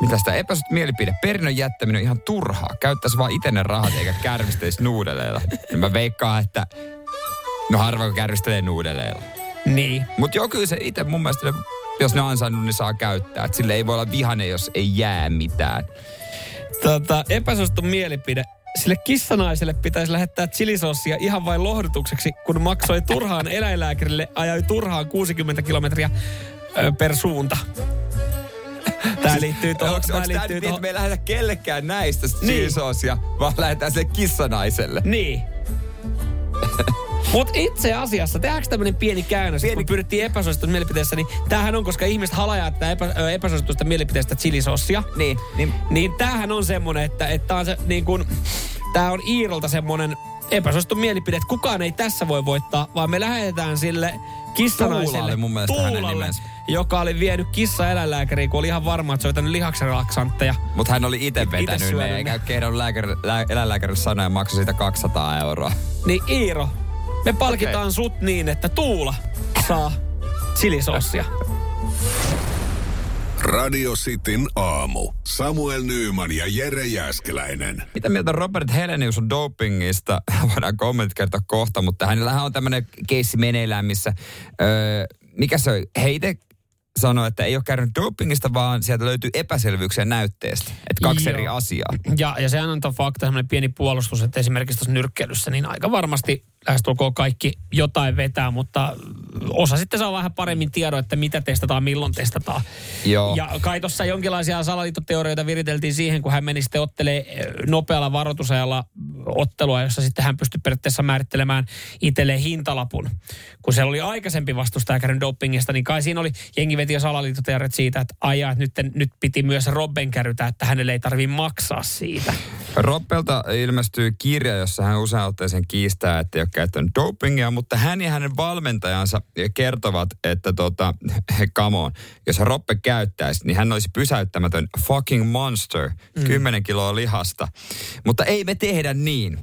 mitä sitä epäsut mielipide. Perinnön jättäminen on ihan turhaa. Käyttäisi vaan itse ne rahat eikä kärvistelisi nuudeleilla. Ja mä veikkaan, että no harva kun kärvistelee nuudeleilla. Niin. Mutta joo, kyllä se itse mun mielestä, ne- jos ne on ansainnut, niin saa käyttää. Et sille ei voi olla vihane, jos ei jää mitään. Tota, epäsuosittu mielipide. Sille kissanaiselle pitäisi lähettää chilisossia ihan vain lohdutukseksi, kun maksoi turhaan eläinlääkärille, ajoi turhaan 60 kilometriä ö, per suunta. Tää liittyy tuohon. Onko nyt liittyy tuohon. että me ei lähetä kellekään näistä Niin. vaan lähetään sille kissanaiselle? Niin. Mutta itse asiassa, tehdäänkö tämmöinen pieni käännös, pieni... kun pyrittiin epäsuositusta mielipiteessä, niin tämähän on, koska ihmiset halajaa tätä epä, ö, epäsuositusta mielipiteestä chilisossia. Niin, niin. Niin tämähän on semmonen, että, että on se niin kun, tää on Iirolta semmonen epäsuosittu mielipide, että kukaan ei tässä voi voittaa, vaan me lähetetään sille kissanaiselle Tuula oli mun mielestä hänen Tuulalle, nimensä. Joka oli vienyt kissa eläinlääkäriin, kun oli ihan varma, että se on jotain lihakselaksantteja. Mutta hän oli itse vetänyt ne, eikä kehdon lääkäri, lää, eläinlääkärille sanoa ja maksoi siitä 200 euroa. Niin Iiro, me palkitaan okay. sut niin, että Tuula saa chilisossia. Radio Cityn aamu. Samuel Nyyman ja Jere Jäskeläinen. Mitä mieltä Robert Helenius on dopingista? Voidaan kommentit kertoa kohta, mutta hänellähän on tämmöinen keissi meneillään, missä... Öö, mikä se on? He itse sanoi, että ei ole käynyt dopingista, vaan sieltä löytyy epäselvyyksiä näytteestä. Että kaksi Joo. eri asiaa. Ja, ja sehän on fakta, semmoinen pieni puolustus, että esimerkiksi tuossa nyrkkeilyssä, niin aika varmasti lähestulkoon kaikki jotain vetää, mutta osa sitten saa vähän paremmin tiedon, että mitä testataan, milloin testataan. Joo. Ja kai tuossa jonkinlaisia salaliittoteorioita viriteltiin siihen, kun hän meni sitten ottelee nopealla varoitusajalla ottelua, jossa sitten hän pystyi periaatteessa määrittelemään itselleen hintalapun. Kun se oli aikaisempi vastustaja käynyt dopingista, niin kai siinä oli, jengi veti jo salaliittoteoriat siitä, että ajaa, että nyt, nyt piti myös Robben kärytä, että hänelle ei tarvitse maksaa siitä. Roppelta ilmestyy kirja, jossa hän usein otteeseen kiistää, että ei ole käyttänyt dopingia, mutta hän ja hänen valmentajansa kertovat, että tota, come on, jos Roppe käyttäisi, niin hän olisi pysäyttämätön fucking monster, mm. 10 kiloa lihasta. Mutta ei me tehdä niin.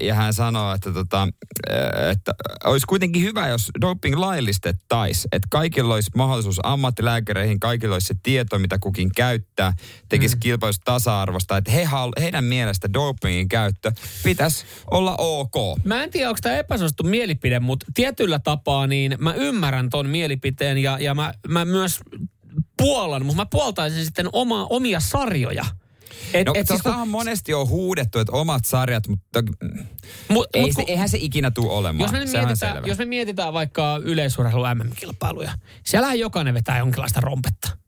Ja hän sanoo, että, tota, että olisi kuitenkin hyvä, jos doping laillistettaisiin, että kaikilla olisi mahdollisuus ammattilääkäreihin, kaikilla olisi se tieto, mitä kukin käyttää, tekisi mm. kilpailusta tasa-arvosta, että he, hal- heidän mielestä dopingin käyttö pitäisi olla ok. Mä en tiedä, onko tämä epäsuosittu mielipide, mutta tietyllä tapaa niin mä ymmärrän ton mielipiteen ja, ja mä, mä myös puolan, mutta mä puoltaisin sitten oma, omia sarjoja. Et, No, et siis, tostahan monesti on huudettu, että omat sarjat, mutta mut, ei mut se, kun- eihän se ikinä tule olemaan. jos me, Sehän mietitään, selvä. jos me mietitään vaikka yleisurheilu MM-kilpailuja, siellähän jokainen vetää jonkinlaista rompetta.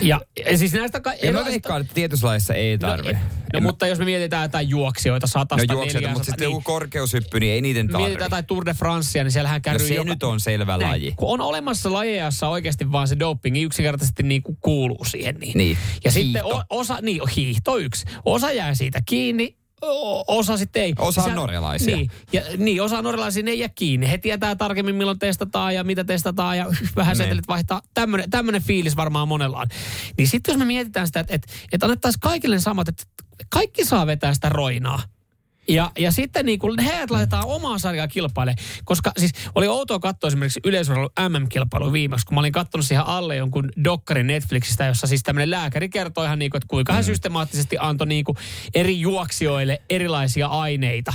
Ja, ja siis näistä... Ka- Ja mä veikkaan, että tietyissä lajeissa ei tarvi. No, no mutta jos me mietitään jotain juoksijoita, satasta, No juoksijoita, mutta sitten niin, joku korkeushyppy, niin ei niiden tarvi. mietitään jotain Tour de Francea, niin siellähän käy No se nyt on selvä Näin. laji. Kun on olemassa lajeja, jossa oikeasti vaan se dopingi yksinkertaisesti niin kuin kuuluu siihen. Niin. Niin. Ja sitten Hiihto. o, osa, niin hiihto yksi. Osa jää siitä kiinni, osa sitten ei. Osa on Sä- norjalaisia. Niin, ja, niin, osa norjalaisia ne ei jää kiinni. He tietää tarkemmin milloin testataan ja mitä testataan ja vähän Niin. setelit vaihtaa. Tämmönen, tämmönen fiilis varmaan monella on. Niin sitten jos me mietitään sitä, että, että, että annettaisiin kaikille samat, että kaikki saa vetää sitä roinaa. Ja, ja sitten niin kuin heidät laitetaan omaa sarjaa kilpailemaan. Koska siis oli outoa katsoa esimerkiksi yleisurheilun MM-kilpailu viimeksi, kun mä olin katsonut siihen alle jonkun dokkarin Netflixistä, jossa siis tämmöinen lääkäri kertoi ihan niin kuin, että kuinka hän systemaattisesti antoi niin kuin eri juoksijoille erilaisia aineita.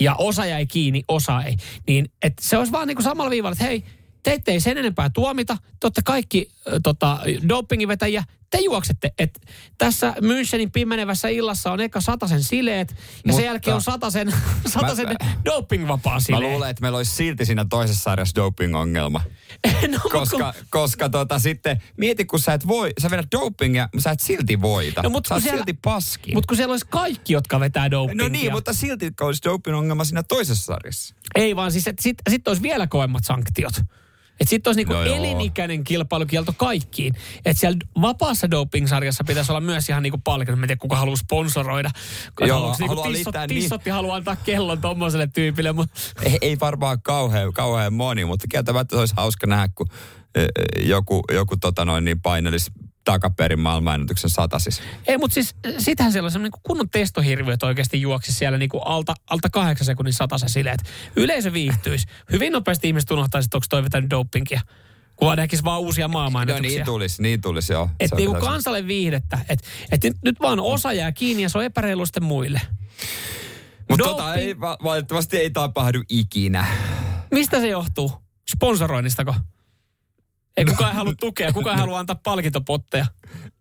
Ja osa jäi kiinni, osa ei. Niin että se olisi vaan niin kuin samalla viivalla, että hei, teitä ei sen enempää tuomita. Te olette kaikki äh, tota, dopingivetäjiä. Te juoksette. Et tässä Münchenin pimenevässä illassa on eka satasen sileet ja Mutta- sen jälkeen on satasen, satasen dopingvapaa Mä sileet. luulen, että meillä olisi silti siinä toisessa sarjassa doping-ongelma. no, koska, koska tota, sitten mieti, kun sä et voi, sä vedät dopingia, mutta sä et silti voita. No, mut sä kun oot siellä- silti paski. Mutta kun siellä olisi kaikki, jotka vetää dopingia. no niin, mutta silti olisi doping-ongelma siinä toisessa sarjassa. Ei vaan siis, että sitten sit olisi vielä kovemmat sanktiot. Että sitten olisi niinku No joo. elinikäinen kilpailukielto kaikkiin. Että siellä vapaassa doping-sarjassa pitäisi olla myös ihan niinku palkinto. Mä en tiedä, kuka haluaa sponsoroida. Kun Joo, haluaako niinku haluaa tissot, liittää niin- tissotti haluaa antaa kellon tommoselle tyypille. Mutta Ei, ei varmaan kauhean, kauhean moni, mutta kieltämättä olisi hauska nähdä, kun ö, ö, joku, joku tota noin, niin painelisi takaperin maailmanennätyksen satasis. Ei, mutta siis sitähän siellä on semmoinen niin kunnon testohirviö, että oikeasti juoksi siellä niin kuin alta, alta kahdeksan sekunnin satasa silleen, että yleisö viihtyisi. Hyvin nopeasti ihmiset unohtaisi, että onko toi vetänyt dopingia. Kun vaan näkisi vaan uusia No maailmanennätyksiä. niin tulisi, niin tulisi joo. Että niinku pitäisi- kansalle viihdettä. Että et nyt, nyt vaan osa jää kiinni ja se on epäreilu sitten muille. Mutta tota ei, va- valitettavasti ei tapahdu ikinä. Mistä se johtuu? Sponsoroinnistako? Ei kukaan halua tukea, kukaan halua antaa palkintopotteja.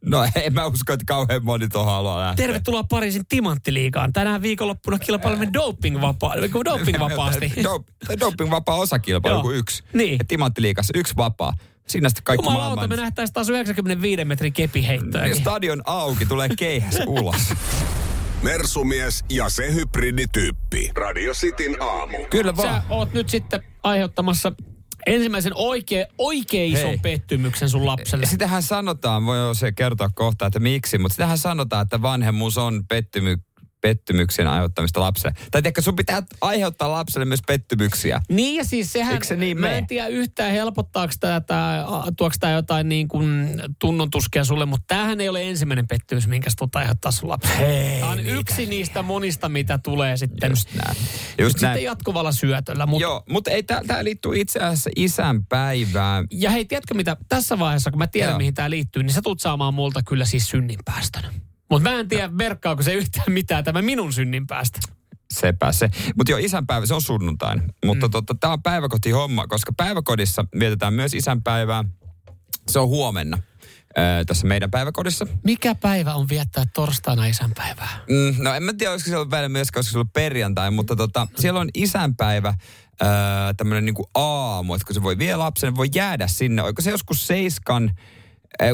No en mä usko, että kauhean moni tuohon haluaa lähteä. Tervetuloa Pariisin timanttiliigaan. Tänään viikonloppuna kilpailemme doping-vapaa, doping-vapaasti. Dop- doping-vapaa osakilpailu Joo. kuin yksi. Niin. Ja Timanttiliigassa yksi vapaa. Siinä sitten kaikki Jumalauta, maailman... me nähtäisiin taas 95 metrin kepiheittoja. Stadion auki, tulee keihäs ulos. Mersumies ja se hybridityyppi. Radio Cityn aamu. Kyllä vaan. Sä oot nyt sitten aiheuttamassa ensimmäisen oikein, oikein ison Hei. pettymyksen sun lapselle. Sitähän sanotaan, voi se kertoa kohta, että miksi, mutta sitähän sanotaan, että vanhemmuus on pettymy, pettymyksen aiheuttamista lapselle. Tai tiedätkö, sun pitää aiheuttaa lapselle myös pettymyksiä. Niin ja siis sehän, Eikö se niin mä en tiedä yhtään helpottaako tämä, tai tuoks tämä jotain niin kuin tunnontuskia sulle, mutta tämähän ei ole ensimmäinen pettymys, minkä sä tulet aiheuttaa sun lapselle. Hei, Tämä on yksi niistä monista, mitä tulee sitten, Just näin. Just näin. sitten jatkuvalla syötöllä. Mut, Joo, mutta ei, tämä liittyy itse asiassa isänpäivään. ja hei, tiedätkö mitä, tässä vaiheessa, kun mä tiedän, Joo. mihin tämä liittyy, niin sä tulet saamaan multa kyllä siis synninpäästön. Mutta mä en tiedä, verkkaako se yhtään mitään tämä minun synnin päästä. Sepä se. Mutta jo isänpäivä, se on sunnuntain. Mutta mm. totta, tämä on päiväkotihomma, koska päiväkodissa vietetään myös isänpäivää. Se on huomenna tässä meidän päiväkodissa. Mikä päivä on viettää torstaina isänpäivää? Mm, no en mä tiedä, olisiko se ollut päivä myös, koska se on perjantai, mutta tota, mm. siellä on isänpäivä öö, tämmöinen niinku aamu, että kun se voi vielä lapsen, voi jäädä sinne. Oiko se joskus seiskan, 8-10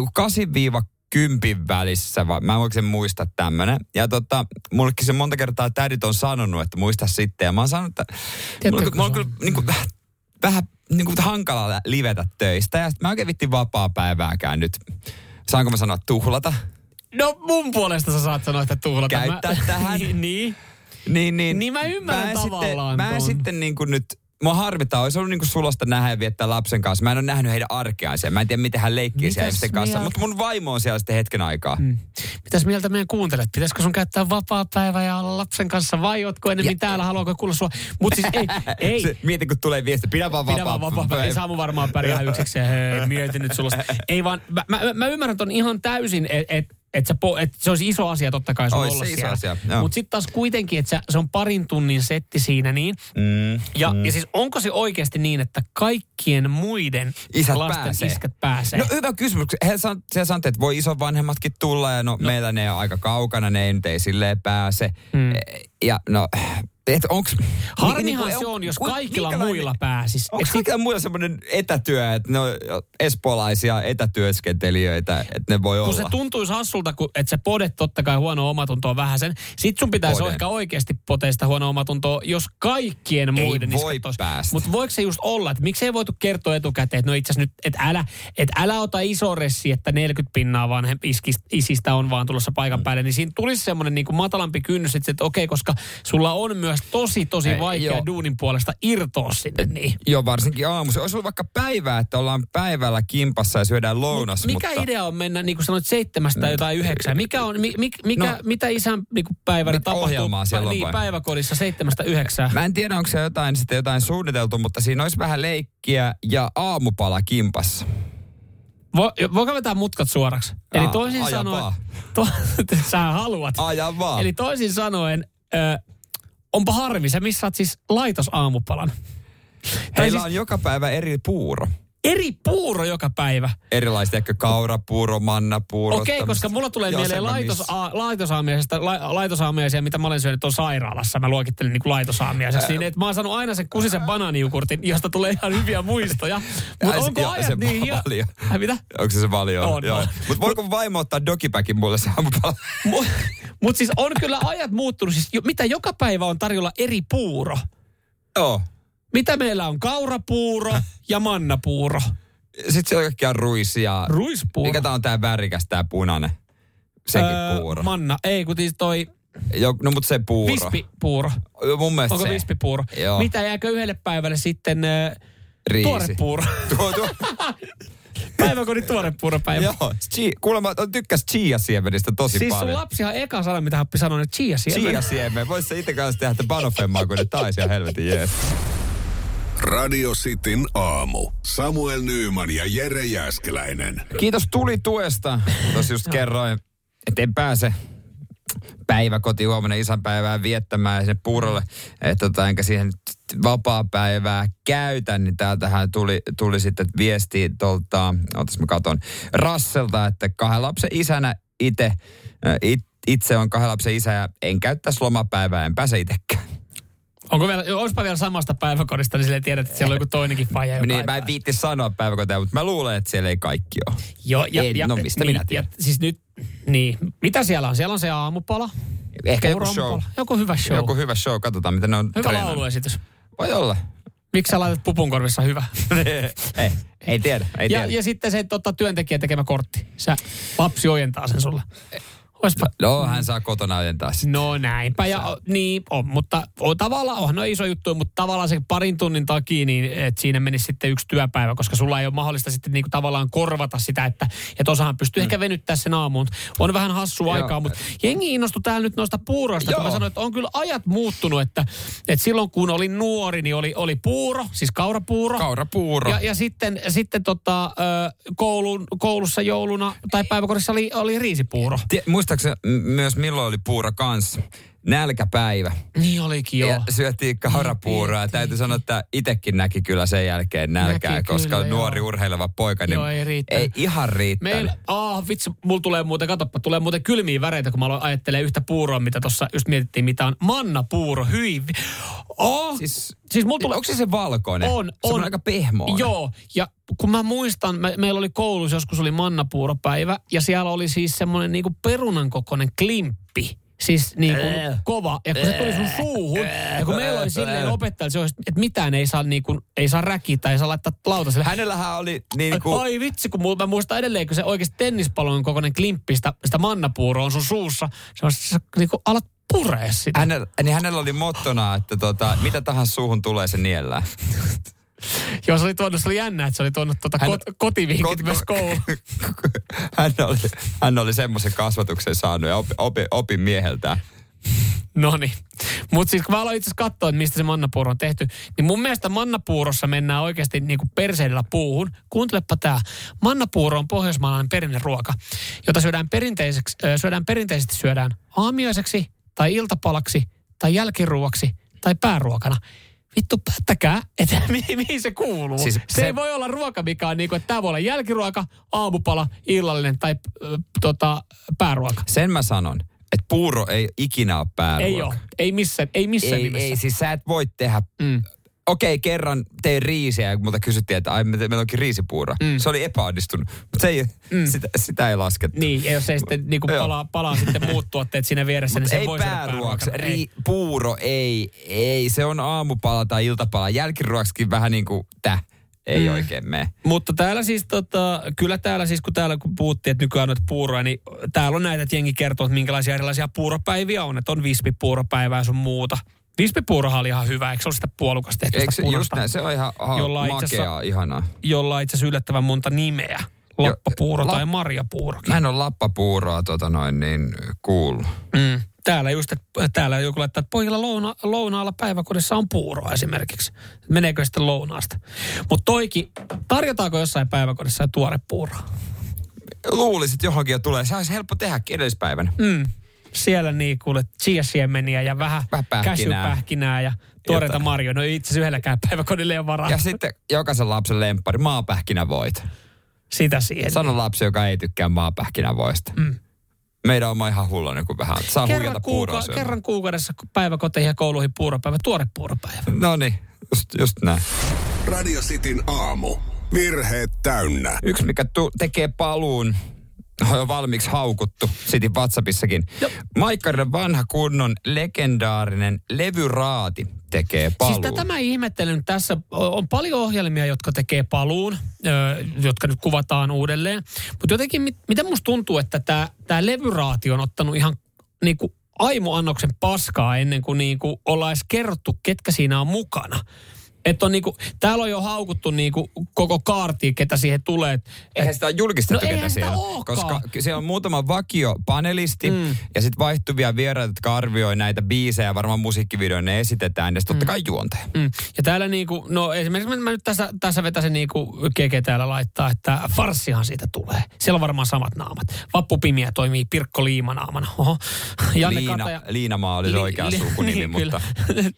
kympin välissä, mä en oikein muista tämmönen. Ja tota, mullekin se monta kertaa tädit on sanonut, että muista sitten. Ja mä oon sanonut, että mulla, mulla on kyllä niin kuin, vähän, vähän niin kuin, hankala livetä töistä. Ja mä oikein vittin vapaa päivääkään nyt. Saanko mä sanoa tuhlata? No mun puolesta sä saat sanoa, että tuhlata. Käyttää mä... tähän. niin, niin. Niin, niin. Niin mä ymmärrän mä tavallaan sitten, ton. Mä sitten niin kuin nyt mua harmittaa, olisi ollut niin kuin sulosta nähdä ja viettää lapsen kanssa. Mä en ole nähnyt heidän arkeaan siellä. Mä en tiedä, miten hän leikkii Mitäs siellä ihmisten kanssa. Mutta mun vaimo on siellä sitten hetken aikaa. Mm. Mitäs mieltä meidän kuuntelet? Pitäisikö sun käyttää vapaa päivä ja olla lapsen kanssa vai ootko enemmän täällä? Haluatko kuulla sua? Mutta siis ei, ei. Se, mieti, kun tulee viesti, pidä vaan Pidä vapaa. vaan vapaa. Ei Saamu varmaan pärjää yksiksi. Hei, mieti nyt sulla. Ei vaan, mä, mä, mä ymmärrän ton ihan täysin, että et, et se, po, et se olisi iso asia totta kai sun olla se iso siellä. asia. Mutta sitten taas kuitenkin, että se, se on parin tunnin setti siinä niin. Mm, Ja, mm. ja siis onko se oikeasti niin, että kaikkien muiden Isät lasten pääsee. iskät pääsee? No hyvä kysymys. He san, siellä sanottiin, että voi isovanhemmatkin tulla ja no, no, meillä ne on aika kaukana, ne ei nyt ei silleen pääse. Mm. Ja no, Et onks, Harmihan niin, se on, jos kaikilla muilla pääsis. Onko Et kaikilla muilla semmoinen etätyö, että ne on espoolaisia etätyöskentelijöitä, että ne voi kun olla? se tuntuisi hassulta, kun, että se podet totta kai huono omatuntoa vähän sen. Sit sun pitäisi Poden. ehkä oikeasti poteista huono omatuntoa, jos kaikkien Ei muiden voi päästä. Mutta voiko se just olla, että miksei voitu kertoa etukäteen, että no itse nyt, että älä, että älä ota iso ressi, että 40 pinnaa vanhem, iskistä, isistä on vaan tulossa paikan Mm. päälle, niin siinä tulisi semmoinen niin matalampi kynnys, että, että okei, koska sulla on myös tosi, tosi Ei, vaikea joo. duunin puolesta irtoa sinne. Niin. Joo, varsinkin aamu. Se olisi ollut vaikka päivää, että ollaan päivällä kimpassa ja syödään lounas, Mikä mutta... idea on mennä, niin kuin sanoit, seitsemästä tai jotain yhdeksään? Mikä on, mi, mi, mikä, No, mitä isän niin kuin päivänä mit tapahtuu? ohjelmaa siellä on niin, vai? päiväkodissa seitsemästä yhdeksään. Mä en tiedä, onko se jotain, sitten jotain suunniteltu, mutta siinä olisi vähän leikkiä ja aamupala kimpassa. Vo, voiko vetää mutkat suoraksi? Eli toisin aja sanoen, vaan. to, sä haluat. Aja vaan. Eli toisin sanoen, ö, onpa harmi, sä missaat siis laitosaamupalan. Tai Heillä siis on joka päivä eri puuro. Eri puuro joka päivä. Erilaiset, ehkä kaurapuuro, mannapuuro. Okei, okay, koska mulla tulee Joo, mieleen laitos, a, laitosaamiaisesta, la, laitosaamiaisia, mitä mä olen syönyt on sairaalassa. Mä luokittelen niin kuin laitosaamiaisesta. Niin, että mä oon saanut aina sen kusisen banaanijukurtin, josta tulee ihan hyviä muistoja. Mutta onko ajat se niin hio... valio. Ai mitä? Onko se se valio? On, Joo. Mutta voiko vaimo ottaa dogipäkin mulle se? Mutta siis on kyllä ajat muuttunut. Siis jo, mitä joka päivä on tarjolla eri puuro? Joo. Mitä meillä on? Kaurapuuro ja mannapuuro. Sitten se on kaikkia ruisia. Ruispuuro. Mikä tää on tää värikäs, tää punainen? Sekin Öö, puuro. Manna. Ei, kun siis toi Jo, no mutta se puuro. vispipuuro. Mun mielestä Onko se. vispipuuro? Joo. Mitä jääkö yhdelle päivälle sitten äh, Riisi. tuorepuuro? Tuo, tuo. Päiväkodin tuorepuuropäivä. Joo, chi, kuulemma tykkäs chia-siemenistä tosi siis sun paljon. lapsihan eka sana, mitä Happi sanoi, että chia siemen. Chia-siemen. Vois se itse kanssa tehdä banofemmaa, kun ne taisi ja helvetin jees. Radio Cityn aamu. Samuel Nyyman ja Jere Jäskeläinen. Kiitos tuli tuesta. Tuossa just kerroin, että en pääse päiväkoti huomenna isänpäivää viettämään sinne puurolle, että tota, enkä siihen nyt vapaa-päivää käytä, niin täältähän tuli, tuli sitten viesti tuolta, otas mä katon, Rasselta, että kahden lapsen isänä itse, it, itse on kahden lapsen isä ja en käyttäisi lomapäivää, en pääse itsekään. Onko vielä, olisipa vielä samasta päiväkodista, niin silleen tiedät, että siellä on joku toinenkin faija, joka Niin, ei mä en viitti sanoa päiväkotia, mutta mä luulen, että siellä ei kaikki ole. Joo, ja, En, ja, no mistä niin, minä tiedän? Ja, siis nyt, niin, mitä siellä on? Siellä on se aamupala. Ehkä joku show. Joku hyvä show. Joku hyvä show, katsotaan miten ne on Hyvä treenannut. lauluesitys. Voi olla. Miksi sä laitat pupun korvissa hyvä? ei, ei tiedä, ei ja, tiedä. ja sitten se tota, työntekijän tekemä kortti. Sä, lapsi ojentaa sen sulle. Oispa, No, hän saa kotona ajentaa sitten. No näinpä, ja niin on, mutta on, tavallaan on no iso juttu, mutta tavallaan se parin tunnin takia, niin että siinä menisi sitten yksi työpäivä, koska sulla ei ole mahdollista sitten niinku tavallaan korvata sitä, että, että osahan pystyy mm. ehkä venyttää sen aamuun. On vähän hassu Joo. aikaa, mutta jengi innostui täällä nyt noista puuroista, kun mä sanoin, että on kyllä ajat muuttunut, että, että silloin kun olin nuori, niin oli, oli puuro, siis kaurapuuro. Kaurapuuro. Ja, ja sitten, sitten tota, koulun, koulussa jouluna tai päiväkodissa oli, oli riisipuuro. Tie, muistaakseni myös milloin oli puuro kanssa? Nälkäpäivä. Niin olikin joo. Ja syötiin kaurapuuroa. Ja täytyy sanoa, että itsekin näki kyllä sen jälkeen nälkää, Näki koska kyllä, nuori joo. urheileva poika, niin Joo, ei riittänyt. ei ihan riittänyt. Meillä, ah vitsi, mulla tulee muuten, katoppa, tulee muuten kylmiä väreitä, kun mä aloin ajattelemaan yhtä puuroa, mitä tuossa just mietittiin, mitä on mannapuuro, hyi. Oh, Siis, siis mulla tulee... onko se se valkoinen? On, Se on on. aika pehmoa. Joo, ja kun mä muistan, me, meillä oli koulussa joskus oli mannapuuropäivä, ja siellä oli siis semmoinen niinku perunan kokoinen klimppi. Siis niin kuin kova. Ja kun se tuli sun suuhun, ja kun meillä oli silleen opettaja, se olisi, että mitään ei saa, niin kuin, ei saa räkiä tai ei saa laittaa lautaselle. Hänellähän oli niin kuin... Ai vitsi, kun mä muistan edelleen, kun se oikeasti tennispallon kokoinen klimppi, sitä, sitä mannapuuroa on sun suussa. Se on sä niin kuin alat puree sitä. Hänellä, niin hänellä oli mottona, että tota, mitä tahansa suuhun tulee, se niellään. Joo, se oli tuonut, se oli jännä, että se oli tuonut tuota Hän- kot, kotivinkit kot- myös kouluun. hän oli, hän oli semmoisen kasvatuksen saanut ja opi, opi, opin mieheltään. No niin. Mutta siis kun mä aloin itse katsoa, että mistä se mannapuuro on tehty, niin mun mielestä mannapuurossa mennään oikeasti niin kuin perseidellä puuhun. Kuuntelepa tää. Mannapuuro on pohjoismaalainen perinneruoka, jota syödään, perinteiseksi, syödään perinteisesti syödään aamiaiseksi tai iltapalaksi tai jälkiruoksi tai pääruokana. Vittu, päättäkää, että mihin, mihin se kuuluu. Siis se, se- se ei voi olla ruoka, mikä on niin kuin, että tämä voi olla jälkiruoka, aamupala, illallinen tai äh, tota, pääruoka. Sen mä sanon, että puuro ei ikinä ole pääruoka. Ei ole. Ei missään, ei missään ei, nimessä. ei, siis sä et voi tehdä... Mm. Okei, kerran tein riisiä ja multa kysyttiin, että ai, me- meillä onkin riisipuuro. Mm. Se oli epäonnistunut, mutta se ei, mm. sitä, sitä ei laskettu. Niin, ja jos ei sitten niinku Joo. palaa, palaa sitten muut tuotteet siinä vieressä, niin se ei voi pääruoksi. pääruokana. Ei. Ri, puuro ei, ei. Se on aamupala tai iltapala. Jälkiruoksikin vähän niin kuin täh. Ei mm. oikein mene. Mutta täällä siis tota, kyllä täällä siis kun täällä kun puhuttiin, että nykyään on noita puuroja, niin täällä on näitä, että jengi kertoo, että minkälaisia erilaisia puuropäiviä on. Että on vispipuuropäivää ja sun muuta. Vispipuurohan oli ihan hyvä, eikö se ole sitä puolukasta tehty Eikö se, just näin, se on ihan ha, Jolla makeaa, ihanaa. Jolla itse asiassa yllättävän monta nimeä. Lappapuuro la- tai marjapuurokin. Mä en ole lappapuuroa tota noin niin kuullut. Mm. Täällä just, että täällä joku laittaa, että pojilla louna, lounaalla päiväkodissa on puuroa esimerkiksi. Meneekö sitten lounaasta? Mutta toikin, tarjotaanko jossain päiväkodissa tuore puuroa? Luulisit että johonkin jo tulee. Se olisi helppo tehdä edellispäivänä. Mm. Siellä niin kuule chia-siemeniä ja vähän, Vähän pähkinää. käsypähkinää ja tuoreita marjoja. No itse asiassa yhdelläkään päiväkodille ei ole varaa. Ja sitten jokaisen lapsen lemppari, maapähkinävoit. Sitä siihen. Sano lapsi, joka ei tykkää maapähkinävoista. Mm. Meidän oma ihan hulluinen, kun vähän saa kerran, puuroa kuuka- kerran kuukaudessa päiväkoteihin ja kouluihin puuropäivä, tuore puuropäivä. No niin, just, just näin. Radio Cityn aamu. Virheet täynnä. Yksi, mikä tu- tekee paluun, on jo valmiiksi haukuttu, Sitin WhatsAppissakin. Maikkarinen vanha kunnon legendaarinen levyraati tekee paluun. Siis tätä mä ihmettelen tässä. On paljon ohjelmia, jotka tekee paluun, jotka nyt kuvataan uudelleen. Mutta jotenkin, mit, miten musta tuntuu, että tämä tää levyraati on ottanut ihan niinku aimoannoksen paskaa ennen kuin niinku ollaan edes kerrottu, ketkä siinä on mukana. Että on niinku, täällä on jo haukuttu niinku koko kaarti, ketä siihen tulee. Et- Eihän sitä ole julkistettu, No ketä siellä. Koska siellä on muutama vakiopanelisti mm. ja sitten vaihtuvia vieraita, jotka arvioi näitä biisejä. Varmaan musiikkivideoja ne esitetään ja sitten totta kai juontaja. Mm. Ja täällä niinku, no esimerkiksi mä nyt tässä, tässä vetäisin niinku Keke täällä laittaa, että farssihan siitä tulee. Siellä on varmaan samat naamat. Vappu Pimiä toimii Pirkko Liimanaamana. Oho. Janne Liina, Kataja, Liinamaa oli se Li- oikea li- sukunimi, niin, mutta...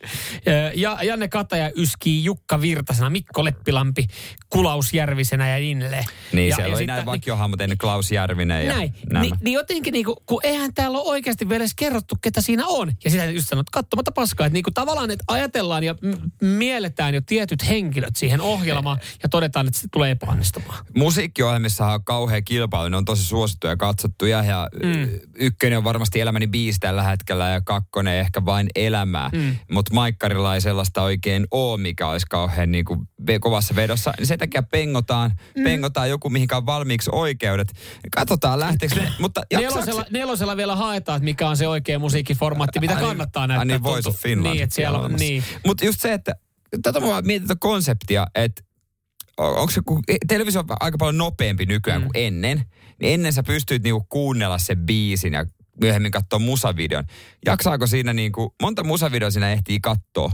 ja Janne Kataja yskii Jukka Virtasena, Mikko Leppilampi Kulausjärvisenä ja niin edelleen. Niin, ja, siellä ja oli näin vakiohahmot ennen Klaus Järvinen ja näin. nämä. Ni, niin jotenkin niinku, kun eihän täällä ole oikeasti vielä edes kerrottu, ketä siinä on. Ja sitä just sanot, katsomatta paskaa. Että niinku tavallaan, että ajatellaan ja m- mielletään jo tietyt henkilöt siihen ohjelmaan ja todetaan, että se tulee epäonnistumaan. Musiikkiohjelmissa on kauhean kilpailu, ne on tosi suosittuja ja katsottuja ja mm. ykkönen on varmasti elämäni biisi tällä hetkellä ja kakkonen ehkä vain elämää. Mm. Mutta Maikkarilla ei sellaista oikein ole, mikä olisi kauhean niin kuin kovassa vedossa. Niin sen takia pengotaan, mm. pengotaan joku, mihinkä on valmiiksi oikeudet. Katsotaan lähteekö ne, mutta Nelosella, nelosella vielä haetaan, että mikä on se oikea musiikkiformaatti, mitä kannattaa näyttää. niin, Voice of Finland. Niin, että siellä on, niin. Mutta just se, että tätä mä vaan mietin konseptia, että onko se, kun televisio on aika paljon nopeampi nykyään mm. kuin ennen, niin ennen sä pystyit niinku kuunnella sen biisin ja myöhemmin katsoa musavideon. Jaksaako siinä niinku, monta musavideoa siinä ehtii katsoa?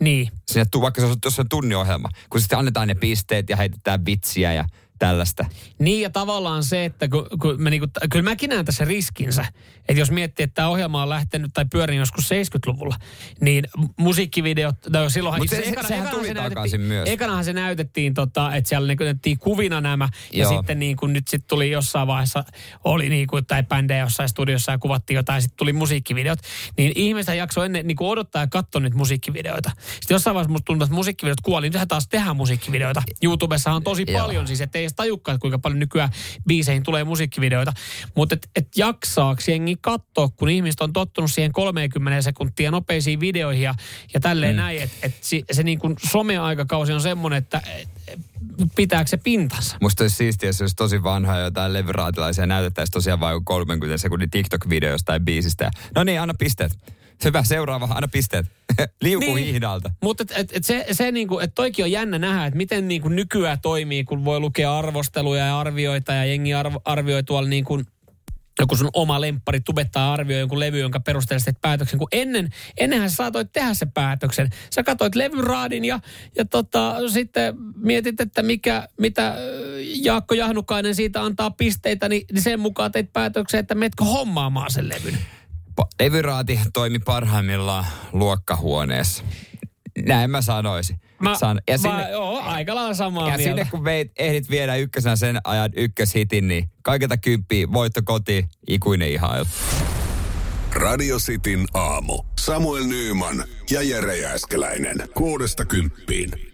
Niin. Siinä, tu- vaikka se on, jos on tunniohjelma, kun sitten annetaan ne pisteet ja heitetään vitsiä ja tällaista. Niin ja tavallaan se, että kun, kun mä niinku, kyllä mäkin näen tässä riskinsä, että jos miettii, että tämä ohjelma on lähtenyt tai pyörinyt joskus 70-luvulla, niin musiikkivideot, no silloinhan Mut se- se- ekana- sehän tuli se näytettiin- myös. Ekanahan se näytettiin, tota, että siellä näytettiin kuvina nämä, ja Joo. sitten niin kuin nyt sitten tuli jossain vaiheessa, oli niin kuin, tai bändejä jossain studiossa ja kuvattiin jotain, sitten tuli musiikkivideot, niin ihmiset jaksoi ennen niin kuin odottaa ja katsoa nyt musiikkivideoita. Sitten jossain vaiheessa musta tuntuu, että musiikkivideot kuoli, niin nythän taas tehdään musiikkivideoita. YouTubessa on tosi Joo. paljon, siis ettei edes tajukkaan, kuinka paljon nykyään biiseihin tulee musiikkivideoita. Mutta et, et jaksaako jengi katsoa, kun ihmiset on tottunut siihen 30 sekuntia nopeisiin videoihin ja, ja tälleen mm. näin, että et se, se niin kuin someaikakausi on semmoinen, että et, pitääkö se pintansa? Musta olisi siistiä, jos olisi tosi vanha jotain levyraatilaisia näytettäisiin tosiaan vain 30 sekunnin TikTok-video tai biisistä. No niin, anna pisteet. Hyvä, seuraava, anna pisteet. Liuku niin. hihdalta. Mutta et, et, et se, se niinku, että toikin on jännä nähdä, että miten niinku nykyään toimii, kun voi lukea arvosteluja ja arvioita ja jengi arvo, arvioi tuolla niin kuin joku sun oma lemppari tubettaa arvioi jonkun levy, jonka perusteella teet päätöksen, kun ennen, ennenhän sä saatoit tehdä sen päätöksen. Sä katsoit levyraadin ja, ja tota, sitten mietit, että mikä, mitä Jaakko Jahnukainen siitä antaa pisteitä, niin, niin sen mukaan teit päätöksen, että metkö hommaamaan sen levyn. Levyraati toimi parhaimmillaan luokkahuoneessa. Näin mä sanoisin. Mä, San- ja sinne, mä, joo, aika lailla samaa ja mieltä. sinne kun veit, ehdit viedä ykkösenä sen ajan ykköshitin, niin kaikilta kymppiä, voitto kotiin, ikuinen ihailu. Radio Cityn aamu. Samuel Nyyman ja Jere Jääskeläinen. Kuudesta kymppiin.